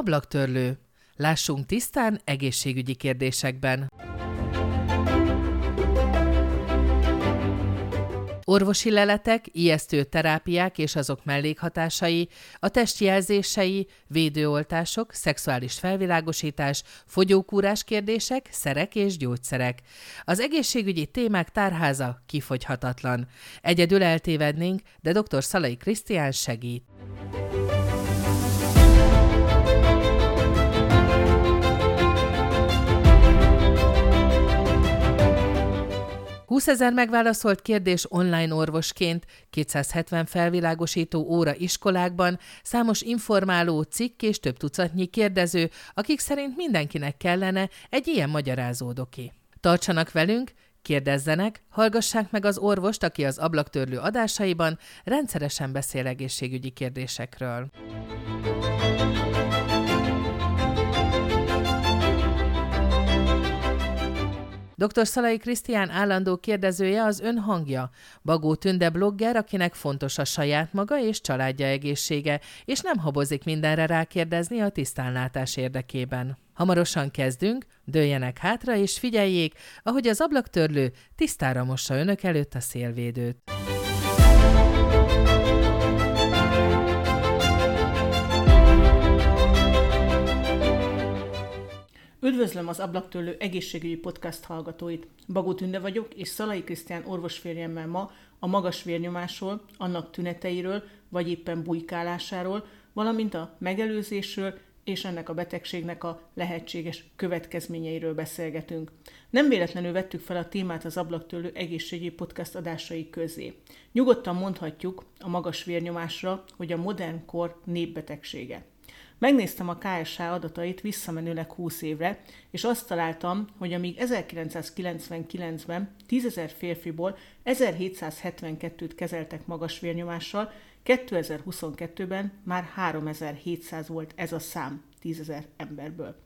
Ablaktörlő. Lássunk tisztán egészségügyi kérdésekben. Orvosi leletek, ijesztő terápiák és azok mellékhatásai, a testjelzései, védőoltások, szexuális felvilágosítás, fogyókúrás kérdések, szerek és gyógyszerek. Az egészségügyi témák tárháza kifogyhatatlan. Egyedül eltévednénk, de dr. Szalai Krisztián segít. 20 ezer megválaszolt kérdés online orvosként, 270 felvilágosító óra iskolákban, számos informáló cikk és több tucatnyi kérdező, akik szerint mindenkinek kellene egy ilyen magyarázódoki. Tartsanak velünk, Kérdezzenek, hallgassák meg az orvost, aki az ablaktörlő adásaiban rendszeresen beszél egészségügyi kérdésekről. Dr. Szalai Krisztián állandó kérdezője az ön hangja. Bagó Tünde blogger, akinek fontos a saját maga és családja egészsége, és nem habozik mindenre rákérdezni a tisztánlátás érdekében. Hamarosan kezdünk, dőljenek hátra és figyeljék, ahogy az ablaktörlő tisztára mossa önök előtt a szélvédőt. Üdvözlöm az Ablaktőlő egészségügyi podcast hallgatóit. Bagó Tünde vagyok, és Szalai Krisztián orvosférjemmel ma a magas vérnyomásról, annak tüneteiről, vagy éppen bujkálásáról, valamint a megelőzésről és ennek a betegségnek a lehetséges következményeiről beszélgetünk. Nem véletlenül vettük fel a témát az Ablaktőlő egészségügyi podcast adásai közé. Nyugodtan mondhatjuk a magas vérnyomásra, hogy a modern kor népbetegsége. Megnéztem a KSH adatait visszamenőleg 20 évre, és azt találtam, hogy amíg 1999-ben 10.000 férfiból 1772-t kezeltek magas vérnyomással, 2022-ben már 3700 volt ez a szám 10.000 emberből.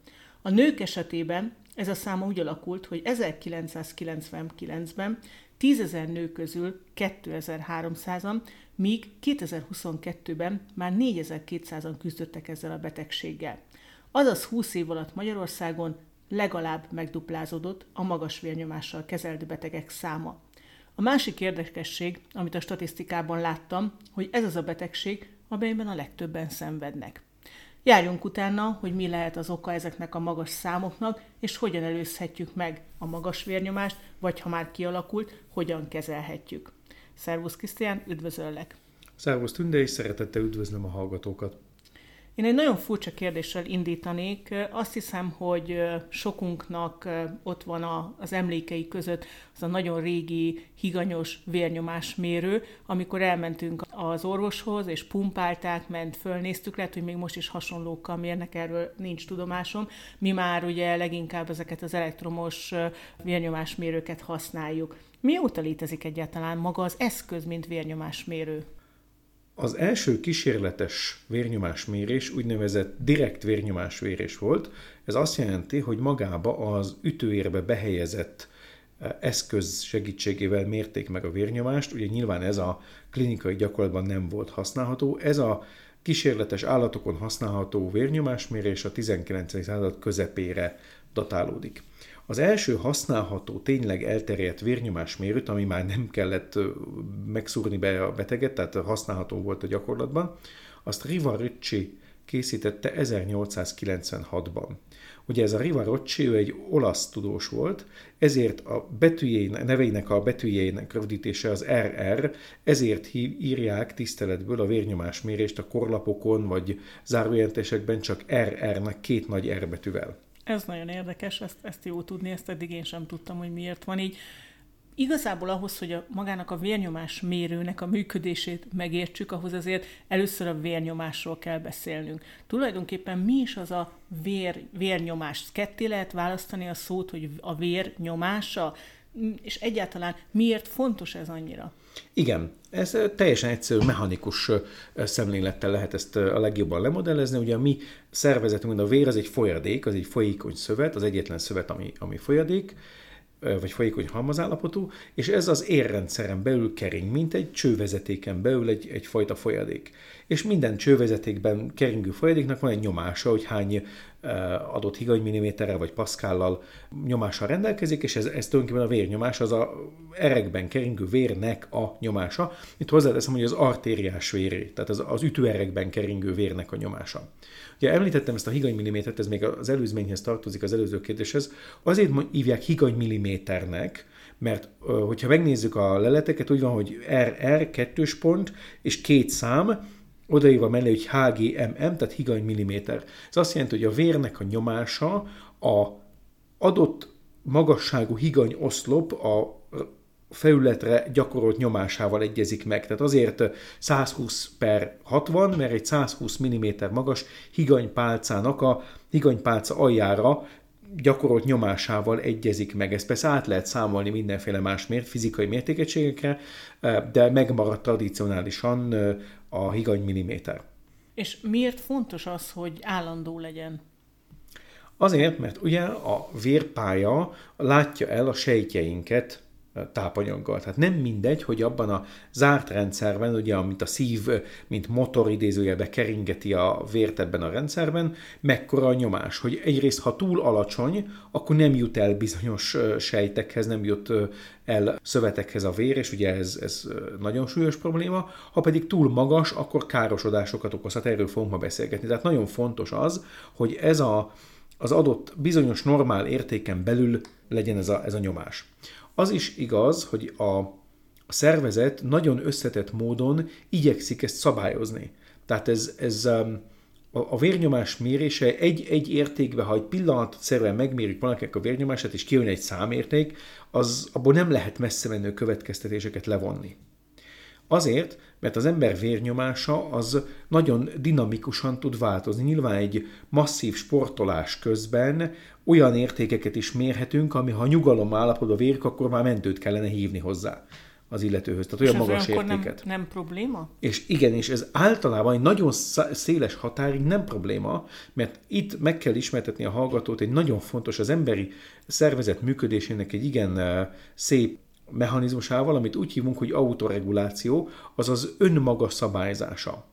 A nők esetében ez a szám úgy alakult, hogy 1999-ben 10.000 nő közül 2300-an, míg 2022-ben már 4200-an küzdöttek ezzel a betegséggel. Azaz 20 év alatt Magyarországon legalább megduplázódott a magas vérnyomással kezelt betegek száma. A másik érdekesség, amit a statisztikában láttam, hogy ez az a betegség, amelyben a legtöbben szenvednek. Járjunk utána, hogy mi lehet az oka ezeknek a magas számoknak, és hogyan előzhetjük meg a magas vérnyomást, vagy ha már kialakult, hogyan kezelhetjük. Szervusz Krisztián, üdvözöllek! Szervusz Tünde, és szeretettel üdvözlöm a hallgatókat! Én egy nagyon furcsa kérdéssel indítanék. Azt hiszem, hogy sokunknak ott van az emlékei között az a nagyon régi, higanyos vérnyomásmérő, amikor elmentünk az orvoshoz, és pumpálták, ment, fölnéztük, lehet, hogy még most is hasonlókkal mérnek, erről nincs tudomásom. Mi már ugye leginkább ezeket az elektromos vérnyomásmérőket használjuk. Mióta létezik egyáltalán maga az eszköz, mint vérnyomásmérő? Az első kísérletes vérnyomásmérés úgynevezett direkt vérnyomásmérés volt. Ez azt jelenti, hogy magába az ütőérbe behelyezett eh, eszköz segítségével mérték meg a vérnyomást. Ugye nyilván ez a klinikai gyakorlatban nem volt használható. Ez a kísérletes állatokon használható vérnyomásmérés a 19. század közepére datálódik. Az első használható, tényleg elterjedt vérnyomásmérőt, ami már nem kellett megszúrni be a beteget, tehát használható volt a gyakorlatban, azt Riva Ricci készítette 1896-ban. Ugye ez a Riva Rocci, ő egy olasz tudós volt, ezért a betűjének, neveinek a betűjének rövidítése az RR, ezért hív, írják tiszteletből a vérnyomásmérést a korlapokon vagy zárójelentésekben csak RR-nek két nagy R betűvel. Ez nagyon érdekes, ezt, ezt jó tudni, ezt eddig én sem tudtam, hogy miért van így. Igazából ahhoz, hogy a, magának a vérnyomás mérőnek a működését megértsük, ahhoz azért először a vérnyomásról kell beszélnünk. Tulajdonképpen mi is az a vér, vérnyomás? Ketté lehet választani a szót, hogy a vérnyomása, és egyáltalán miért fontos ez annyira? Igen, ez teljesen egyszerű, mechanikus szemlélettel lehet ezt a legjobban lemodellezni. Ugye a mi szervezetünk, a vér az egy folyadék, az egy folyékony szövet, az egyetlen szövet, ami, ami folyadék. vagy folyékony halmazállapotú, és ez az érrendszeren belül kering, mint egy csővezetéken belül egy, egyfajta folyadék. És minden csővezetékben keringő folyadéknak van egy nyomása, hogy hány adott higanymilliméterrel vagy paszkállal nyomással rendelkezik, és ez, ez tulajdonképpen a vérnyomás, az a erekben keringő vérnek a nyomása. Itt hozzáteszem, hogy az artériás véré, tehát az, az ütőerekben keringő vérnek a nyomása. Ugye említettem ezt a higanymillimétert, ez még az előzményhez tartozik, az előző kérdéshez. Azért hívják higanymilliméternek, mert hogyha megnézzük a leleteket, úgy van, hogy RR kettős pont és két szám, odaírva mellé, hogy HGMM, tehát higany milliméter. Ez azt jelenti, hogy a vérnek a nyomása a adott magasságú higany oszlop a felületre gyakorolt nyomásával egyezik meg. Tehát azért 120 per 60, mert egy 120 mm magas higanypálcának a higanypálca aljára gyakorolt nyomásával egyezik meg. Ezt persze át lehet számolni mindenféle más mért, fizikai mértékegységekre, de megmaradt tradicionálisan a higany milliméter. És miért fontos az, hogy állandó legyen? Azért, mert ugye a vérpálya látja el a sejtjeinket tápanyaggal. Tehát nem mindegy, hogy abban a zárt rendszerben, ugye, amit a szív, mint motor idézőjelbe keringeti a vért ebben a rendszerben, mekkora a nyomás. Hogy egyrészt, ha túl alacsony, akkor nem jut el bizonyos sejtekhez, nem jut el szövetekhez a vér, és ugye ez, ez nagyon súlyos probléma. Ha pedig túl magas, akkor károsodásokat okozhat, erről fogunk ma beszélgetni. Tehát nagyon fontos az, hogy ez a, az adott bizonyos normál értéken belül legyen ez a, ez a nyomás. Az is igaz, hogy a, a szervezet nagyon összetett módon igyekszik ezt szabályozni. Tehát ez, ez um, a, vérnyomás mérése egy, egy értékbe, ha egy pillanat szerűen megmérjük valakinek a vérnyomását, és kijön egy számérték, az abból nem lehet messze menő következtetéseket levonni. Azért, mert az ember vérnyomása az nagyon dinamikusan tud változni. Nyilván egy masszív sportolás közben olyan értékeket is mérhetünk, ami ha nyugalom állapotban vérik, akkor már mentőt kellene hívni hozzá az illetőhöz. Tehát olyan magas értéket. Nem, nem probléma? És igen, és ez általában egy nagyon széles határig nem probléma, mert itt meg kell ismertetni a hallgatót egy nagyon fontos, az emberi szervezet működésének egy igen szép mechanizmusával, amit úgy hívunk, hogy autoreguláció, azaz önmaga szabályzása.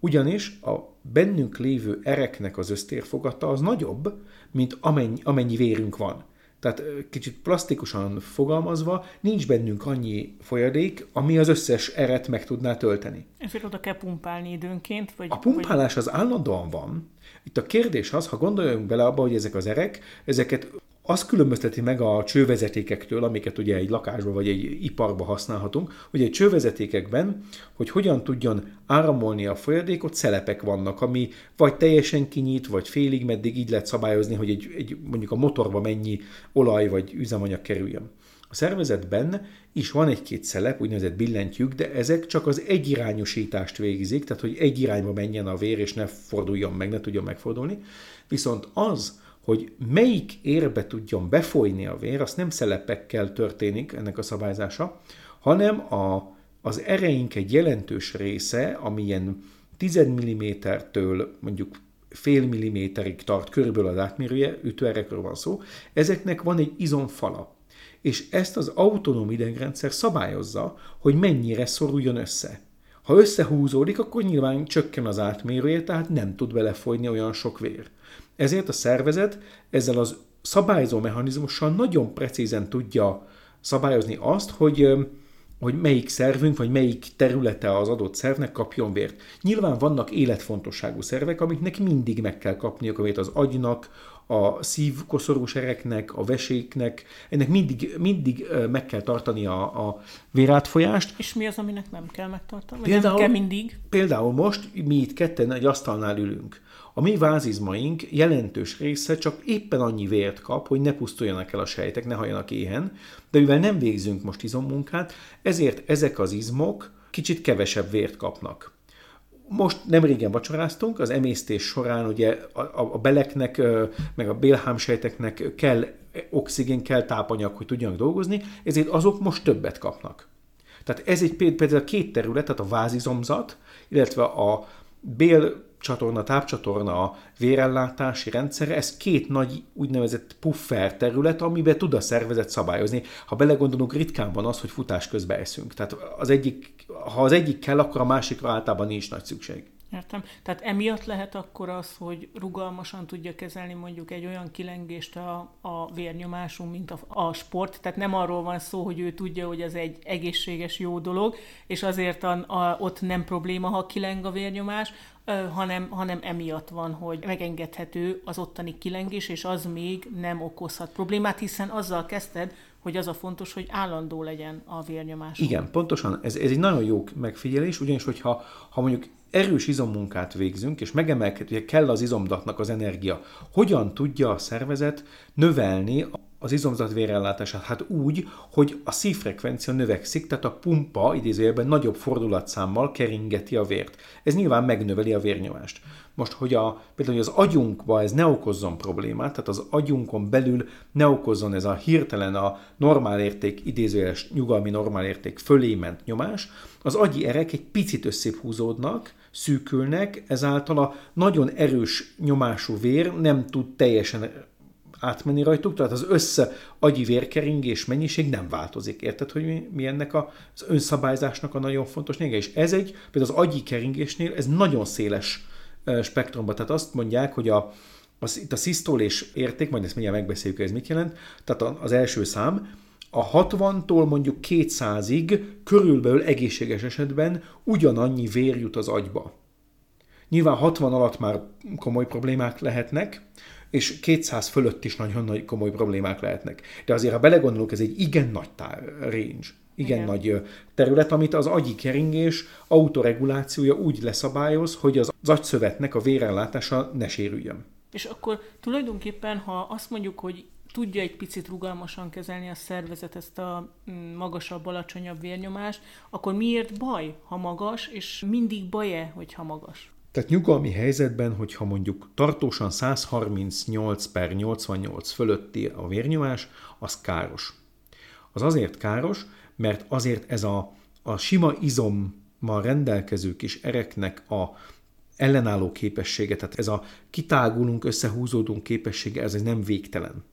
Ugyanis a bennünk lévő ereknek az össztérfogata az nagyobb, mint amennyi, amennyi vérünk van. Tehát kicsit plastikusan fogalmazva, nincs bennünk annyi folyadék, ami az összes eret meg tudná tölteni. Ezért oda kell pumpálni időnként? Vagy, a pumpálás az állandóan van. Itt a kérdés az, ha gondoljunk bele abba, hogy ezek az erek, ezeket az különbözteti meg a csővezetékektől, amiket ugye egy lakásban vagy egy iparban használhatunk, hogy egy csővezetékekben, hogy hogyan tudjon áramolni a folyadékot, szelepek vannak, ami vagy teljesen kinyit, vagy félig meddig így lehet szabályozni, hogy egy, egy mondjuk a motorba mennyi olaj vagy üzemanyag kerüljön. A szervezetben is van egy-két szelep, úgynevezett billentyűk, de ezek csak az egyirányosítást végzik, tehát hogy egy irányba menjen a vér, és ne forduljon meg, ne tudjon megfordulni. Viszont az, hogy melyik érbe tudjon befolyni a vér, az nem szelepekkel történik ennek a szabályzása, hanem a, az ereink egy jelentős része, ami ilyen 10 mm-től mondjuk fél milliméterig tart körülbelül az átmérője, ütőerekről van szó, ezeknek van egy izomfala. És ezt az autonóm idegrendszer szabályozza, hogy mennyire szoruljon össze. Ha összehúzódik, akkor nyilván csökken az átmérője, tehát nem tud belefolyni olyan sok vér. Ezért a szervezet ezzel az szabályozó mechanizmussal nagyon precízen tudja szabályozni azt, hogy hogy melyik szervünk, vagy melyik területe az adott szervnek kapjon vért. Nyilván vannak életfontosságú szervek, amiknek mindig meg kell kapniuk a vért az agynak, a szívkoszorús ereknek, a veséknek, ennek mindig, mindig meg kell tartani a, a vérátfolyást. És mi az, aminek nem kell megtartani? Például, nem kell mindig? Például most mi itt ketten egy asztalnál ülünk. A mi vázizmaink jelentős része csak éppen annyi vért kap, hogy ne pusztuljanak el a sejtek, ne halljanak éhen, de mivel nem végzünk most izommunkát, ezért ezek az izmok kicsit kevesebb vért kapnak. Most nem régen vacsoráztunk, az emésztés során ugye a, a beleknek, meg a bélhámsejteknek kell oxigén, kell tápanyag, hogy tudjanak dolgozni, ezért azok most többet kapnak. Tehát ez egy például két terület, tehát a vázizomzat, illetve a bél csatorna, tápcsatorna vérellátási rendszere, ez két nagy úgynevezett puffer terület, amiben tud a szervezet szabályozni. Ha belegondolunk, ritkán van az, hogy futás közben eszünk. Tehát az egyik, ha az egyik kell, akkor a másikra általában nincs nagy szükség. Értem. Tehát emiatt lehet akkor az, hogy rugalmasan tudja kezelni mondjuk egy olyan kilengést a, a vérnyomásunk, mint a, a sport. Tehát nem arról van szó, hogy ő tudja, hogy ez egy egészséges, jó dolog, és azért a, a, ott nem probléma, ha kileng a vérnyomás, hanem, hanem emiatt van, hogy megengedhető az ottani kilengés, és az még nem okozhat problémát, hiszen azzal kezdted, hogy az a fontos, hogy állandó legyen a vérnyomás. Igen, pontosan. Ez, ez egy nagyon jó megfigyelés, ugyanis hogyha ha mondjuk erős izommunkát végzünk, és megemelkedő, kell az izomdatnak az energia, hogyan tudja a szervezet növelni az izomzat vérellátását? Hát úgy, hogy a szívfrekvencia növekszik, tehát a pumpa idézőjelben nagyobb fordulatszámmal keringeti a vért. Ez nyilván megnöveli a vérnyomást. Most, hogy a, például hogy az agyunkba ez ne okozzon problémát, tehát az agyunkon belül ne okozzon ez a hirtelen a normálérték, idézőjeles nyugalmi normálérték fölé ment nyomás, az agyi erek egy picit összép húzódnak, szűkülnek, ezáltal a nagyon erős nyomású vér nem tud teljesen átmenni rajtuk, tehát az össze agyi vérkeringés mennyiség nem változik. Érted, hogy mi, mi ennek a, az önszabályzásnak a nagyon fontos lényege? És ez egy, például az agyi keringésnél ez nagyon széles spektrumban. Tehát azt mondják, hogy a, az, itt a szisztólés érték, majd ezt mindjárt megbeszéljük, ez mit jelent, tehát az első szám, a 60-tól mondjuk 200-ig körülbelül egészséges esetben ugyanannyi vér jut az agyba. Nyilván 60 alatt már komoly problémák lehetnek, és 200 fölött is nagyon nagy komoly problémák lehetnek. De azért, ha belegondolunk, ez egy igen nagy tár, range, igen, igen nagy terület, amit az agyi keringés autoregulációja úgy leszabályoz, hogy az agyszövetnek a vérellátása ne sérüljön. És akkor tulajdonképpen, ha azt mondjuk, hogy tudja egy picit rugalmasan kezelni a szervezet ezt a mm, magasabb, alacsonyabb vérnyomást, akkor miért baj, ha magas, és mindig baj-e, hogyha magas? Tehát nyugalmi helyzetben, hogyha mondjuk tartósan 138 per 88 fölötti a vérnyomás, az káros. Az azért káros, mert azért ez a, a sima izommal rendelkező kis ereknek a ellenálló képessége, tehát ez a kitágulunk, összehúzódunk képessége, ez nem végtelen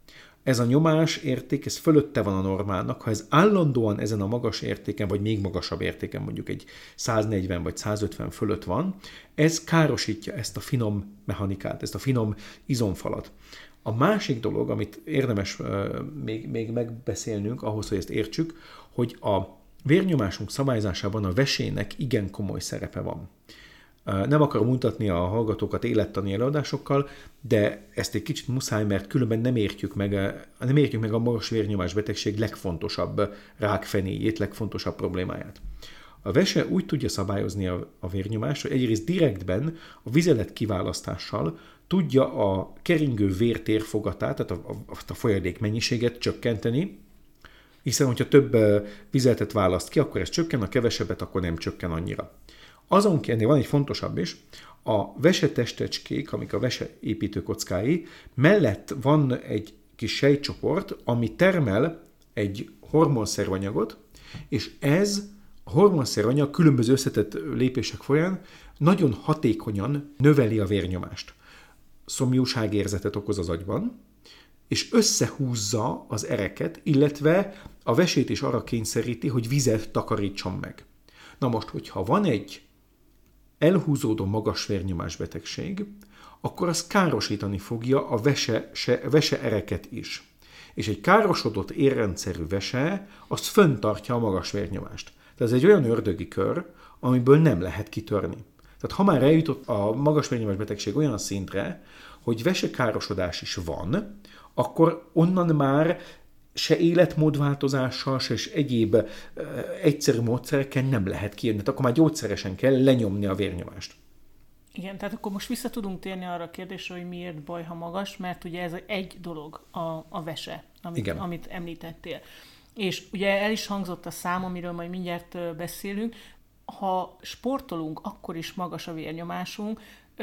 ez a nyomás érték, ez fölötte van a normálnak, ha ez állandóan ezen a magas értéken, vagy még magasabb értéken, mondjuk egy 140 vagy 150 fölött van, ez károsítja ezt a finom mechanikát, ezt a finom izomfalat. A másik dolog, amit érdemes még, még megbeszélnünk ahhoz, hogy ezt értsük, hogy a vérnyomásunk szabályzásában a vesének igen komoly szerepe van. Nem akarom mutatni a hallgatókat élettani előadásokkal, de ezt egy kicsit muszáj, mert különben nem értjük meg, nem értjük meg a magas vérnyomás betegség legfontosabb rákfenéjét, legfontosabb problémáját. A vese úgy tudja szabályozni a, a vérnyomást, hogy egyrészt direktben a vizelet kiválasztással tudja a keringő vértérfogatát, tehát a, a, a folyadék mennyiséget csökkenteni, hiszen hogyha több vizeletet választ ki, akkor ez csökken, a kevesebbet, akkor nem csökken annyira. Azon kérni van egy fontosabb is, a vesetestecskék, amik a vese építőkockái, mellett van egy kis sejtcsoport, ami termel egy hormonszervanyagot, és ez a hormonszeranyag különböző összetett lépések folyán nagyon hatékonyan növeli a vérnyomást. Szomjúságérzetet okoz az agyban, és összehúzza az ereket, illetve a vesét is arra kényszeríti, hogy vizet takarítson meg. Na most, hogyha van egy elhúzódó magas vérnyomás betegség, akkor az károsítani fogja a vese, se, vese ereket is. És egy károsodott érrendszerű vese, az föntartja a magas vérnyomást. Tehát ez egy olyan ördögi kör, amiből nem lehet kitörni. Tehát ha már eljutott a magas vérnyomás betegség olyan szintre, hogy vesekárosodás is van, akkor onnan már se életmódváltozással, se és egyéb uh, egyszerű módszerekkel nem lehet kijönni. Tehát akkor már gyógyszeresen kell lenyomni a vérnyomást. Igen, tehát akkor most vissza tudunk térni arra a kérdésre, hogy miért baj, ha magas, mert ugye ez egy dolog, a, a vese, amit, Igen. amit említettél. És ugye el is hangzott a szám, amiről majd mindjárt beszélünk, ha sportolunk, akkor is magas a vérnyomásunk,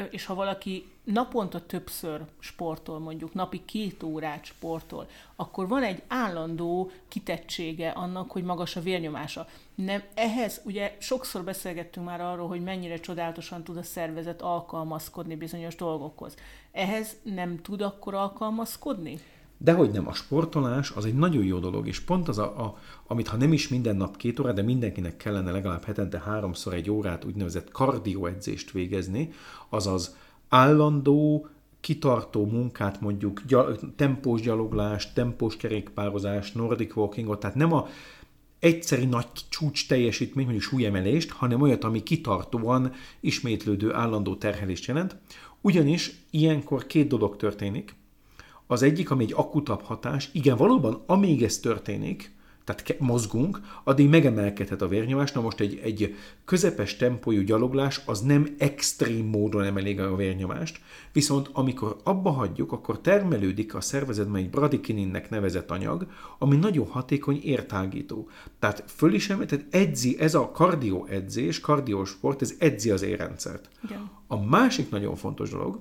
és ha valaki naponta többször sportol, mondjuk napi két órát sportol, akkor van egy állandó kitettsége annak, hogy magas a vérnyomása. Nem, ehhez ugye sokszor beszélgettünk már arról, hogy mennyire csodálatosan tud a szervezet alkalmazkodni bizonyos dolgokhoz. Ehhez nem tud akkor alkalmazkodni? Dehogy nem, a sportolás az egy nagyon jó dolog, és pont az, a, a, amit ha nem is minden nap két óra, de mindenkinek kellene legalább hetente háromszor egy órát úgynevezett kardioedzést végezni, azaz állandó, kitartó munkát, mondjuk gyal, tempós gyaloglás, tempós kerékpározás, nordic walkingot, tehát nem a egyszeri nagy csúcs teljesítmény, mondjuk súlyemelést, hanem olyat, ami kitartóan ismétlődő állandó terhelést jelent. Ugyanis ilyenkor két dolog történik. Az egyik, ami egy akutabb hatás, igen, valóban amíg ez történik, tehát mozgunk, addig megemelkedhet a vérnyomás. Na most egy, egy közepes tempójú gyaloglás az nem extrém módon emeli a vérnyomást, viszont amikor abba hagyjuk, akkor termelődik a szervezetben egy bradikininnek nevezett anyag, ami nagyon hatékony értágító. Tehát föl is emel, tehát edzi, ez a kardió edzés, kardiósport, ez edzi az érrendszert. Igen. A másik nagyon fontos dolog,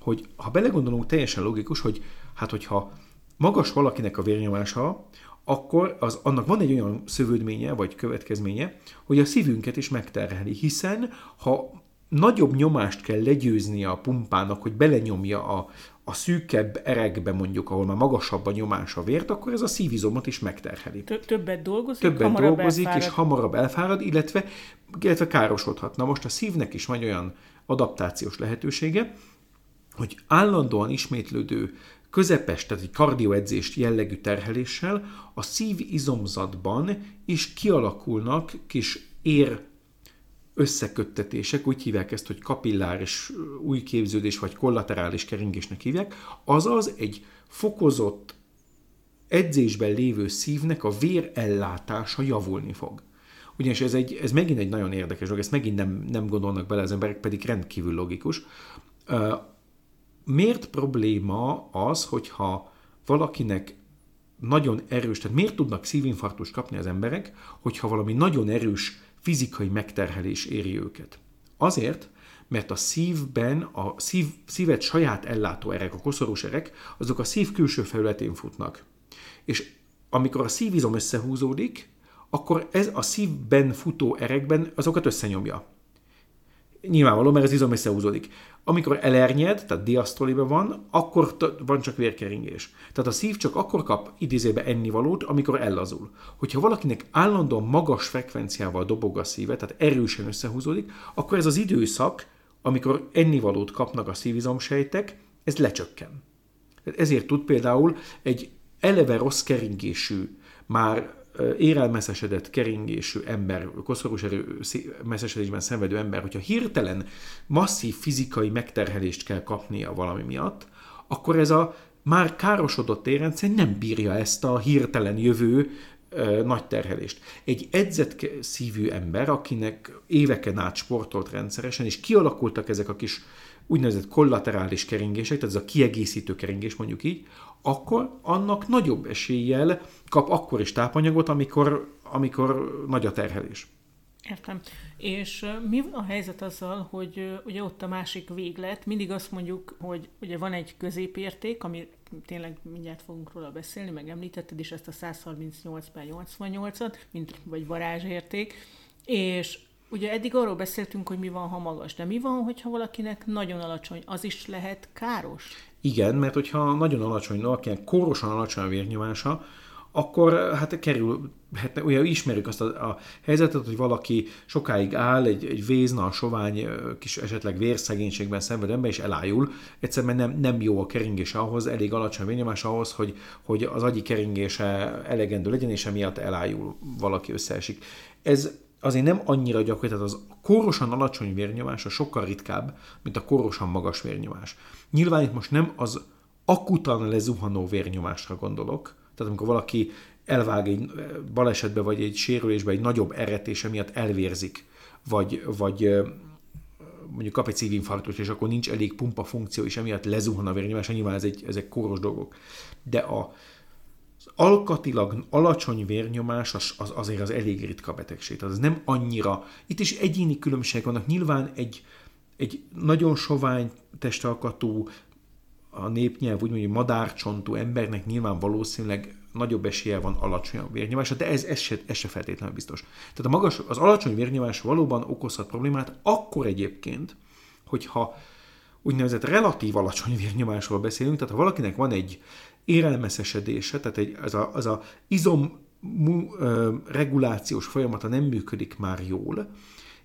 hogy ha belegondolunk, teljesen logikus, hogy hát hogyha magas valakinek a vérnyomása, akkor az, annak van egy olyan szövődménye, vagy következménye, hogy a szívünket is megterheli, hiszen ha nagyobb nyomást kell legyőzni a pumpának, hogy belenyomja a, a szűkebb erekbe mondjuk, ahol már magasabb a nyomás a vért, akkor ez a szívizomot is megterheli. Többet dolgozik, Többet hamarabb dolgozik, elfárad. és hamarabb elfárad, illetve, illetve károsodhat. Na most a szívnek is van olyan adaptációs lehetősége, hogy állandóan ismétlődő közepes, tehát egy kardioedzést jellegű terheléssel a szívizomzatban is kialakulnak kis ér összeköttetések, úgy hívják ezt, hogy kapilláris új képződés, vagy kollaterális keringésnek hívják, azaz egy fokozott edzésben lévő szívnek a vérellátása javulni fog. Ugyanis ez, egy, ez megint egy nagyon érdekes dolog, ezt megint nem, nem gondolnak bele az emberek, pedig rendkívül logikus miért probléma az, hogyha valakinek nagyon erős, tehát miért tudnak szívinfarktust kapni az emberek, hogyha valami nagyon erős fizikai megterhelés éri őket? Azért, mert a szívben, a szív, szívet saját ellátó erek, a koszorús erek, azok a szív külső felületén futnak. És amikor a szívizom összehúzódik, akkor ez a szívben futó erekben azokat összenyomja. Nyilvánvaló, mert az izom összehúzódik. Amikor elernyed, tehát diasztoliba van, akkor van csak vérkeringés. Tehát a szív csak akkor kap idézébe ennivalót, amikor ellazul. Hogyha valakinek állandóan magas frekvenciával dobog a szíve, tehát erősen összehúzódik, akkor ez az időszak, amikor ennivalót kapnak a szívizomsejtek, ez lecsökken. Ezért tud például egy eleve rossz keringésű, már érelmeszesedett, keringésű ember, koszorús erő messzesedésben szenvedő ember, hogyha hirtelen masszív fizikai megterhelést kell kapnia valami miatt, akkor ez a már károsodott érrendszer nem bírja ezt a hirtelen jövő ö, nagy terhelést. Egy edzett szívű ember, akinek éveken át sportolt rendszeresen, és kialakultak ezek a kis úgynevezett kollaterális keringések, tehát ez a kiegészítő keringés mondjuk így, akkor annak nagyobb eséllyel kap akkor is tápanyagot, amikor, amikor nagy a terhelés. Értem. És mi a helyzet azzal, hogy ugye ott a másik véglet, mindig azt mondjuk, hogy ugye van egy középérték, ami tényleg mindjárt fogunk róla beszélni, meg említetted is ezt a 138 per 88-at, mint vagy varázsérték, és Ugye eddig arról beszéltünk, hogy mi van, ha magas, de mi van, hogyha valakinek nagyon alacsony, az is lehet káros? Igen, mert hogyha nagyon alacsony, valakinek kórosan alacsony a vérnyomása, akkor hát kerül, hát ugye ismerjük azt a, a helyzetet, hogy valaki sokáig áll, egy, egy vézna, sovány, kis esetleg vérszegénységben szenved ember, és elájul. Egyszerűen nem, nem jó a keringése ahhoz, elég alacsony a vérnyomás ahhoz, hogy, hogy az agyi keringése elegendő legyen, és emiatt elájul, valaki összeesik. Ez azért nem annyira gyakori, tehát az kórosan alacsony vérnyomás a sokkal ritkább, mint a kórosan magas vérnyomás. Nyilván itt most nem az akutan lezuhanó vérnyomásra gondolok, tehát amikor valaki elvág egy balesetbe, vagy egy sérülésbe, egy nagyobb eretése miatt elvérzik, vagy, vagy mondjuk kap egy szívinfarktus, és akkor nincs elég pumpa funkció, és emiatt lezuhan a vérnyomás, nyilván ez egy, ezek kóros dolgok. De a, alkatilag alacsony vérnyomás az, az azért az elég ritka betegség. Az nem annyira, itt is egyéni különbség vannak. Nyilván egy egy nagyon sovány testalkatú, a népnyelv úgy mondjuk madárcsontú embernek nyilván valószínűleg nagyobb esélye van alacsonyabb vérnyomásra, de ez, ez, se, ez se feltétlenül biztos. Tehát a magas, az alacsony vérnyomás valóban okozhat problémát, akkor egyébként, hogyha úgynevezett relatív alacsony vérnyomásról beszélünk, tehát ha valakinek van egy érelmeszesedése, tehát egy, az, a, az a izom mu, ö, regulációs folyamata nem működik már jól,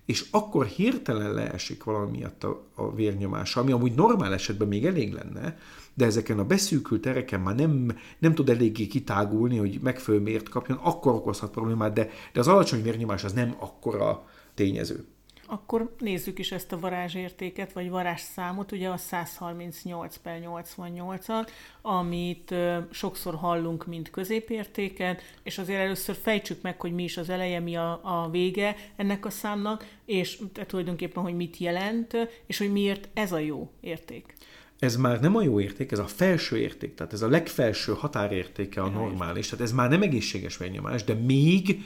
és akkor hirtelen leesik valami miatt a, a vérnyomása, ami amúgy normál esetben még elég lenne, de ezeken a beszűkült tereken már nem, nem tud eléggé kitágulni, hogy megfelelő mért kapjon, akkor okozhat problémát, de, de az alacsony vérnyomás az nem akkora tényező. Akkor nézzük is ezt a varázsértéket, vagy varázsszámot, ugye a 138 per 88-at, amit sokszor hallunk, mint középértéket, és azért először fejtsük meg, hogy mi is az eleje, mi a, a vége ennek a számnak, és tehát tulajdonképpen, hogy mit jelent, és hogy miért ez a jó érték. Ez már nem a jó érték, ez a felső érték, tehát ez a legfelső határértéke a normális, tehát ez már nem egészséges vérnyomás, de még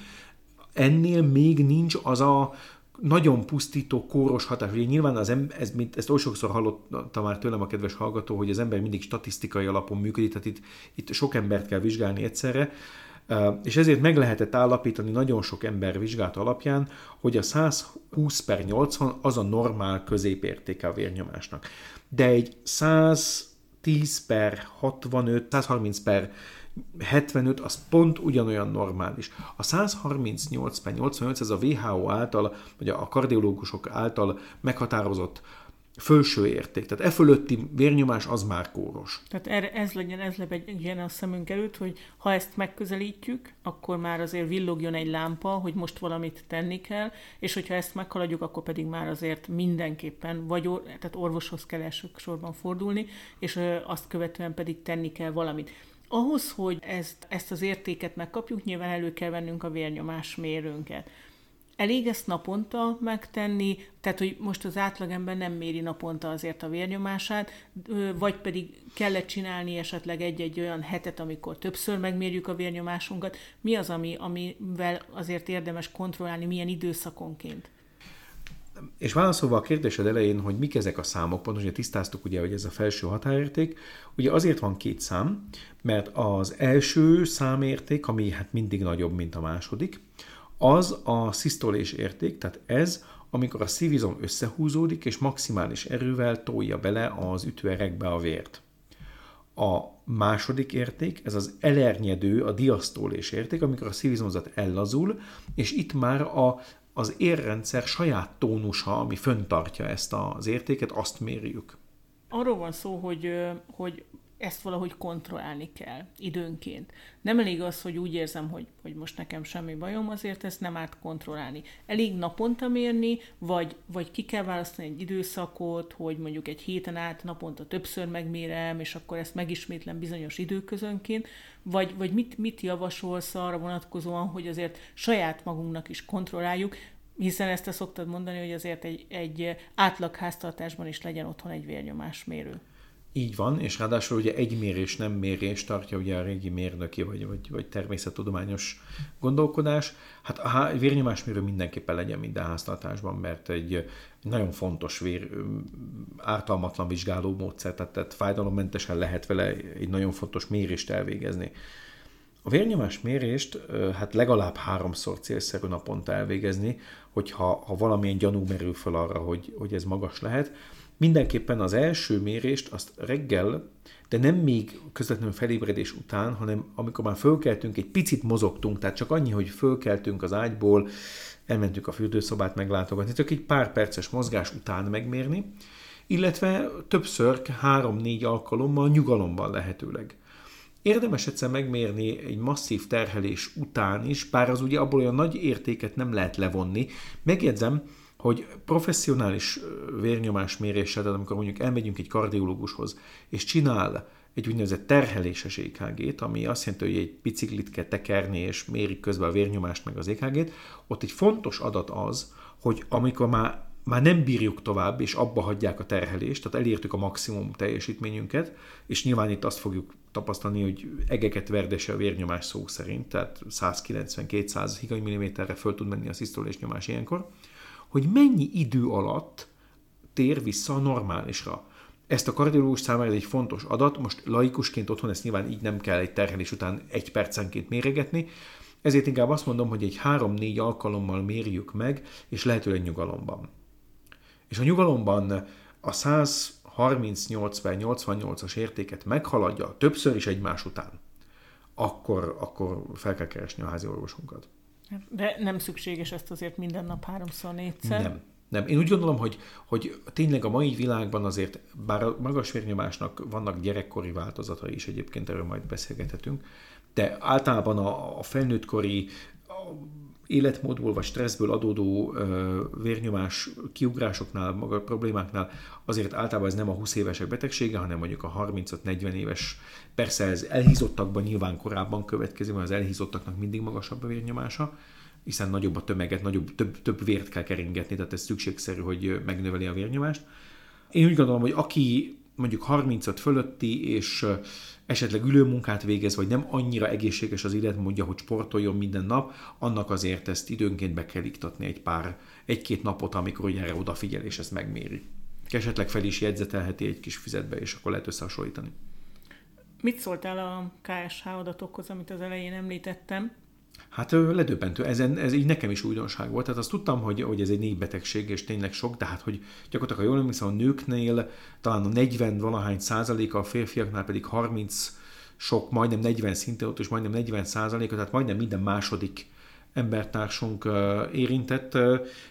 ennél még nincs az a nagyon pusztító, kóros hatás. Ugye nyilván az ember, ez, mint, ezt oly sokszor hallotta már tőlem a kedves hallgató, hogy az ember mindig statisztikai alapon működik, tehát itt, itt sok embert kell vizsgálni egyszerre, és ezért meg lehetett állapítani nagyon sok ember vizsgálat alapján, hogy a 120 per 80 az a normál középértéke a vérnyomásnak. De egy 110 per 65, 130 per 75 az pont ugyanolyan normális. A 138 per 88 ez a WHO által, vagy a kardiológusok által meghatározott felső érték. Tehát e fölötti vérnyomás az már kóros. Tehát erre ez legyen, ez legyen a szemünk előtt, hogy ha ezt megközelítjük, akkor már azért villogjon egy lámpa, hogy most valamit tenni kell, és hogyha ezt meghaladjuk, akkor pedig már azért mindenképpen, vagy or, tehát orvoshoz kell elsősorban fordulni, és azt követően pedig tenni kell valamit. Ahhoz, hogy ezt, ezt az értéket megkapjuk, nyilván elő kell vennünk a vérnyomás mérőnket. Elég ezt naponta megtenni, tehát hogy most az átlagember nem méri naponta azért a vérnyomását, vagy pedig kellett csinálni esetleg egy-egy olyan hetet, amikor többször megmérjük a vérnyomásunkat. Mi az, ami, amivel azért érdemes kontrollálni, milyen időszakonként? És válaszolva a kérdésed elején, hogy mik ezek a számok, pontosan tisztáztuk ugye, hogy ez a felső határérték, ugye azért van két szám, mert az első számérték, ami hát mindig nagyobb, mint a második, az a szisztolés érték, tehát ez, amikor a szívizom összehúzódik, és maximális erővel tolja bele az ütőerekbe a vért. A második érték, ez az elernyedő, a diasztólés érték, amikor a szívizomzat ellazul, és itt már a az érrendszer saját tónusa, ami föntartja ezt az értéket, azt mérjük. Arról van szó, hogy, hogy ezt valahogy kontrollálni kell időnként. Nem elég az, hogy úgy érzem, hogy, hogy most nekem semmi bajom, azért ezt nem árt kontrollálni. Elég naponta mérni, vagy, vagy ki kell választani egy időszakot, hogy mondjuk egy héten át naponta többször megmérem, és akkor ezt megismétlem bizonyos időközönként, vagy, vagy mit, mit javasolsz arra vonatkozóan, hogy azért saját magunknak is kontrolláljuk, hiszen ezt te szoktad mondani, hogy azért egy, egy átlag háztartásban is legyen otthon egy vérnyomásmérő. Így van, és ráadásul ugye egy mérés nem mérés tartja ugye a régi mérnöki vagy, vagy, vagy természettudományos gondolkodás. Hát a vérnyomásmérő mindenképpen legyen minden háztartásban, mert egy, nagyon fontos vér, ártalmatlan vizsgáló módszer, tehát, tehát fájdalommentesen lehet vele egy nagyon fontos mérést elvégezni. A vérnyomás mérést hát legalább háromszor célszerű naponta elvégezni, hogyha ha valamilyen gyanú merül fel arra, hogy, hogy ez magas lehet. Mindenképpen az első mérést azt reggel, de nem még közvetlenül felébredés után, hanem amikor már fölkeltünk, egy picit mozogtunk, tehát csak annyi, hogy fölkeltünk az ágyból, elmentünk a fürdőszobát meglátogatni, csak egy pár perces mozgás után megmérni, illetve többször, három-négy alkalommal nyugalomban lehetőleg. Érdemes egyszer megmérni egy masszív terhelés után is, bár az ugye abból olyan nagy értéket nem lehet levonni. Megjegyzem, hogy professzionális vérnyomásméréssel, tehát amikor mondjuk elmegyünk egy kardiológushoz, és csinál egy úgynevezett terheléses EKG-t, ami azt jelenti, hogy egy biciklit kell tekerni, és mérik közben a vérnyomást meg az EKG-t, ott egy fontos adat az, hogy amikor már már nem bírjuk tovább, és abba hagyják a terhelést, tehát elértük a maximum teljesítményünket, és nyilván itt azt fogjuk tapasztalni, hogy egeket verdese a vérnyomás szó szerint, tehát 190-200 higanymilliméterre föl tud menni a szisztolés nyomás ilyenkor, hogy mennyi idő alatt tér vissza a normálisra. Ezt a kardiológus számára egy fontos adat, most laikusként otthon ezt nyilván így nem kell egy terhelés után egy percenként méregetni, ezért inkább azt mondom, hogy egy 3-4 alkalommal mérjük meg, és lehetőleg nyugalomban. És a nyugalomban a 138 per 88-as értéket meghaladja többször is egymás után, akkor, akkor fel kell keresni a házi orvosunkat. De nem szükséges ezt azért minden nap háromszor, négyszer? Nem. Nem. Én úgy gondolom, hogy, hogy tényleg a mai világban azért, bár a magas vérnyomásnak vannak gyerekkori változatai is, egyébként erről majd beszélgethetünk, de általában a, a felnőttkori a életmódból vagy stresszből adódó ö, vérnyomás kiugrásoknál, maga problémáknál azért általában ez nem a 20 évesek betegsége, hanem mondjuk a 35-40 éves. Persze ez elhízottakban nyilván korábban következik, mert az elhízottaknak mindig magasabb a vérnyomása, hiszen nagyobb a tömeget, nagyobb, több, több vért kell keringetni, tehát ez szükségszerű, hogy megnöveli a vérnyomást. Én úgy gondolom, hogy aki mondjuk 35 fölötti, és esetleg ülőmunkát végez, vagy nem annyira egészséges az életmódja, hogy sportoljon minden nap, annak azért ezt időnként be kell iktatni egy pár, egy-két napot, amikor erre odafigyel és ezt megméri. Esetleg fel is jegyzetelheti egy kis füzetbe, és akkor lehet összehasonlítani. Mit szóltál a KSH adatokhoz, amit az elején említettem? Hát ledöbbentő. Ez, ez így nekem is újdonság volt. Tehát azt tudtam, hogy, hogy ez egy népbetegség, és tényleg sok, de hát, hogy gyakorlatilag, ha jól emlékszem, a nőknél talán a 40 valahány százaléka, a férfiaknál pedig 30 sok, majdnem 40 szinte ott, és majdnem 40 százaléka, tehát majdnem minden második embertársunk érintett.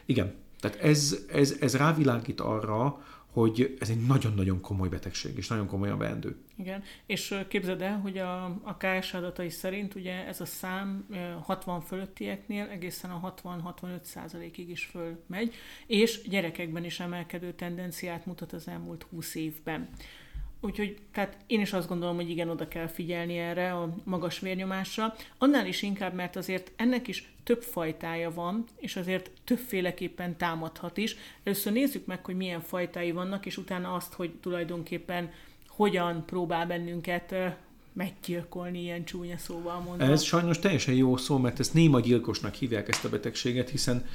Igen, tehát ez, ez, ez rávilágít arra, hogy ez egy nagyon-nagyon komoly betegség, és nagyon komolyan veendő. Igen, és képzeld el, hogy a, a KS adatai szerint ugye ez a szám 60 fölöttieknél egészen a 60-65 százalékig is fölmegy, és gyerekekben is emelkedő tendenciát mutat az elmúlt 20 évben. Úgyhogy tehát én is azt gondolom, hogy igen, oda kell figyelni erre a magas vérnyomásra. Annál is inkább, mert azért ennek is több fajtája van, és azért többféleképpen támadhat is. Először nézzük meg, hogy milyen fajtái vannak, és utána azt, hogy tulajdonképpen hogyan próbál bennünket meggyilkolni, ilyen csúnya szóval mondva. Ez sajnos teljesen jó szó, mert ezt néma gyilkosnak hívják ezt a betegséget, hiszen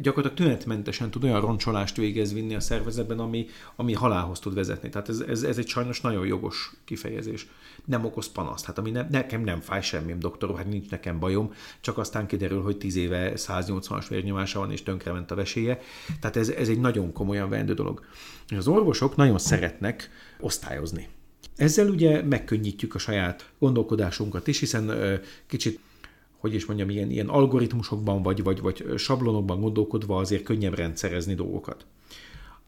gyakorlatilag tünetmentesen tud olyan roncsolást vinni a szervezetben, ami, ami halálhoz tud vezetni. Tehát ez, ez, ez egy sajnos nagyon jogos kifejezés. Nem okoz panaszt. Hát ami ne, nekem nem fáj semmim, doktor, hát nincs nekem bajom, csak aztán kiderül, hogy 10 éve 180-as vérnyomása van, és tönkrement a veséje. Tehát ez, ez egy nagyon komolyan vendő dolog. És az orvosok nagyon szeretnek osztályozni. Ezzel ugye megkönnyítjük a saját gondolkodásunkat is, hiszen kicsit hogy is mondjam, ilyen, ilyen algoritmusokban vagy, vagy, vagy sablonokban gondolkodva azért könnyebb rendszerezni dolgokat.